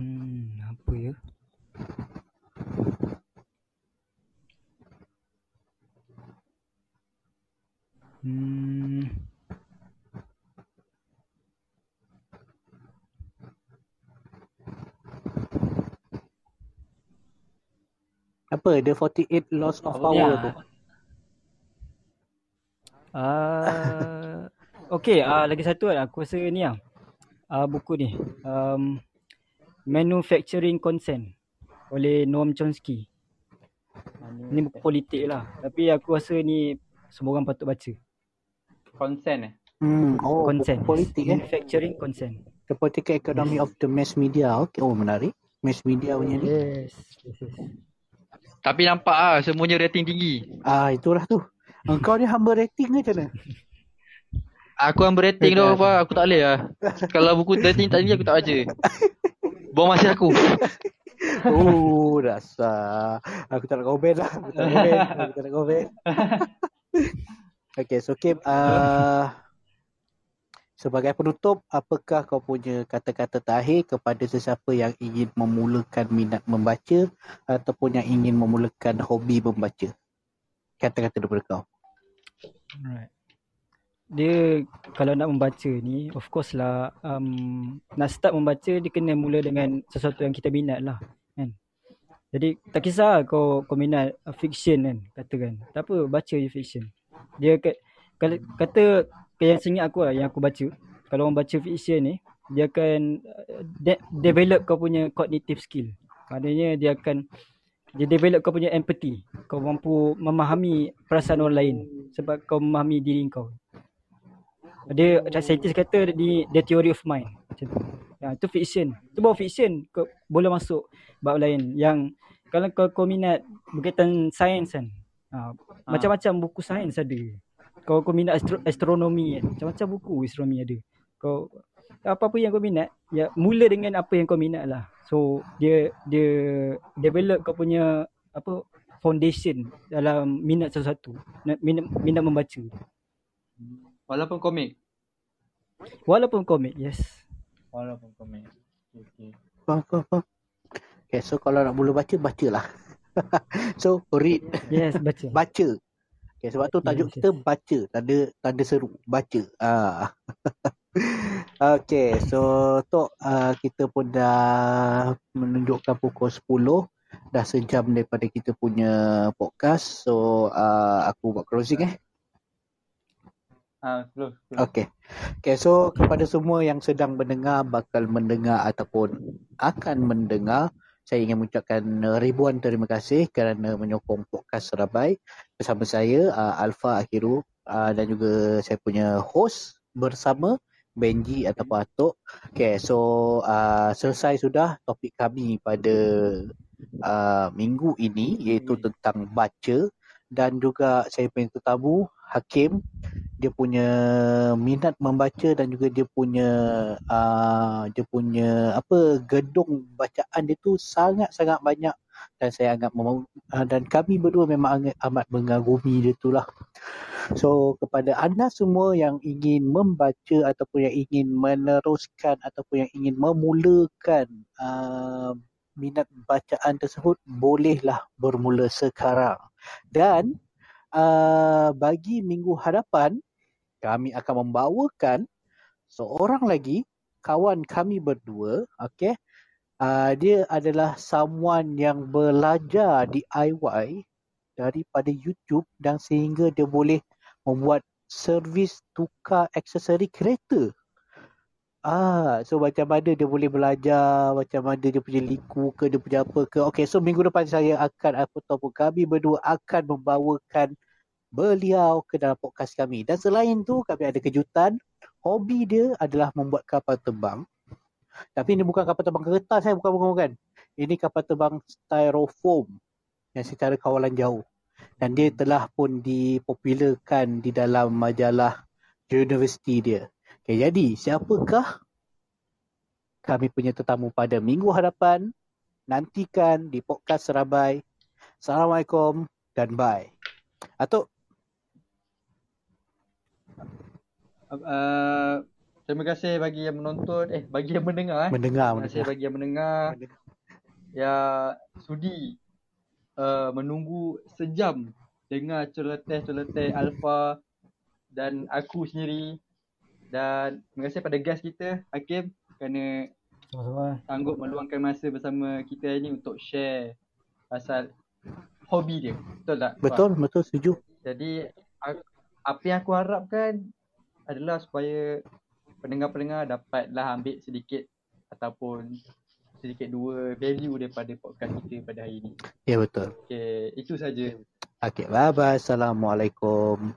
hmm, apa ya? Hmm, Apa? The 48 Laws of Apa Power dia? tu. Ah, okay, ah lagi satu kan aku rasa ni ah. Ah buku ni. Um, Manufacturing Consent oleh Noam Chomsky. Ni buku politik lah. Tapi aku rasa ni semua orang patut baca. Consent eh. Hmm, oh, Consent. politik eh. Manufacturing Consent. The Political Economy of the Mass Media. Okay, oh menarik. Mass media punya ni. Yes. yes, yes. Tapi nampak ah semuanya rating tinggi. Ah, itulah tu. Engkau ni hamba rating ke macam mana? Aku ambil rating tu apa aku tak boleh lah. Kalau buku rating tak tinggi aku tak baca. Buang masa aku. Oh, dasar. Aku tak nak komen lah. Aku tak nak komen. Aku tak nak komen. okay, so Kim, uh, sebagai penutup, apakah kau punya kata-kata terakhir kepada sesiapa yang ingin memulakan minat membaca ataupun yang ingin memulakan hobi membaca? Kata-kata daripada kau. Alright. Dia kalau nak membaca ni of course lah um, nak start membaca dia kena mula dengan sesuatu yang kita minat lah kan. Jadi tak kisah kau kau minat uh, fiction kan katakan. Tak apa baca je fiction. Dia kat, kata yang seingat aku lah yang aku baca kalau orang baca fiction ni dia akan uh, de- develop kau punya cognitive skill. Maknanya dia akan dia develop kau punya empathy. Kau mampu memahami perasaan orang lain sebab kau memahami diri kau. Dia scientist kata di the theory of mind. Macam tu. Ya, itu fiction. Itu baru fiction. Kau boleh masuk bab lain yang kalau kau, kau minat berkaitan sains kan. Ha, ha. Macam-macam buku sains ada. Kau kau minat astro, astronomi kan. Macam-macam buku astronomi ada. Kau apa-apa yang kau minat, ya mula dengan apa yang kau minat lah. So dia dia develop kau punya apa foundation dalam minat sesuatu. Minat, minat membaca. Walaupun komik. Walaupun komik, yes. Walaupun komik. Okay. Faham, faham, faham. Okay, so kalau nak mula baca, bacalah. so, read. Yes, baca. baca. Okay, sebab tu tajuk yes, kita baca. Tanda, tanda seru. Baca. Ah. Okay, so Tok uh, kita pun dah menunjukkan pukul 10 Dah sejam daripada kita punya podcast So uh, aku buat closing eh Ah, uh, Okay. Okay, so kepada semua yang sedang mendengar, bakal mendengar ataupun akan mendengar, saya ingin mengucapkan ribuan terima kasih kerana menyokong podcast Serabai bersama saya, uh, Alfa Akhiru uh, dan juga saya punya host bersama Benji ataupun Atok. Okay, so uh, selesai sudah topik kami pada uh, minggu ini iaitu tentang baca. Dan juga saya punya tetamu Hakim dia punya minat membaca dan juga dia punya uh, dia punya apa gedung bacaan dia tu sangat-sangat banyak dan saya agak mem- uh, dan kami berdua memang amat mengagumi dia tu lah. So kepada anda semua yang ingin membaca ataupun yang ingin meneruskan ataupun yang ingin memulakan uh, minat bacaan tersebut bolehlah bermula sekarang. Dan uh, bagi minggu hadapan kami akan membawakan seorang lagi kawan kami berdua, okay? Uh, dia adalah someone yang belajar DIY daripada YouTube dan sehingga dia boleh membuat servis tukar aksesori kereta. Ah, so macam mana dia boleh belajar, macam mana dia punya liku ke, dia punya apa ke. Okay, so minggu depan saya akan, ataupun kami berdua akan membawakan beliau ke dalam podcast kami. Dan selain tu, kami ada kejutan. Hobi dia adalah membuat kapal terbang. Tapi ini bukan kapal terbang kertas, saya bukan, bukan, bukan. Ini kapal terbang styrofoam yang secara kawalan jauh dan dia telah pun dipopularkan di dalam majalah universiti dia. Okay, jadi siapakah kami punya tetamu pada minggu hadapan? Nantikan di podcast Serabai. Assalamualaikum dan bye. Atuk. Uh, terima kasih bagi yang menonton. Eh, bagi yang mendengar. Eh. Mendengar. Terima kasih bagi yang mendengar. Ya, sudi uh, menunggu sejam dengar celoteh-celoteh Alfa dan aku sendiri dan terima kasih pada guest kita Hakim kerana Sama-sama. sanggup meluangkan masa bersama kita ini untuk share pasal hobi dia. Betul tak? Betul, Pak? betul setuju. Jadi apa yang aku harapkan adalah supaya pendengar-pendengar dapatlah ambil sedikit ataupun sedikit dua value daripada podcast kita pada hari ini. Ya betul. Okay, itu saja. Okay, bye bye. Assalamualaikum.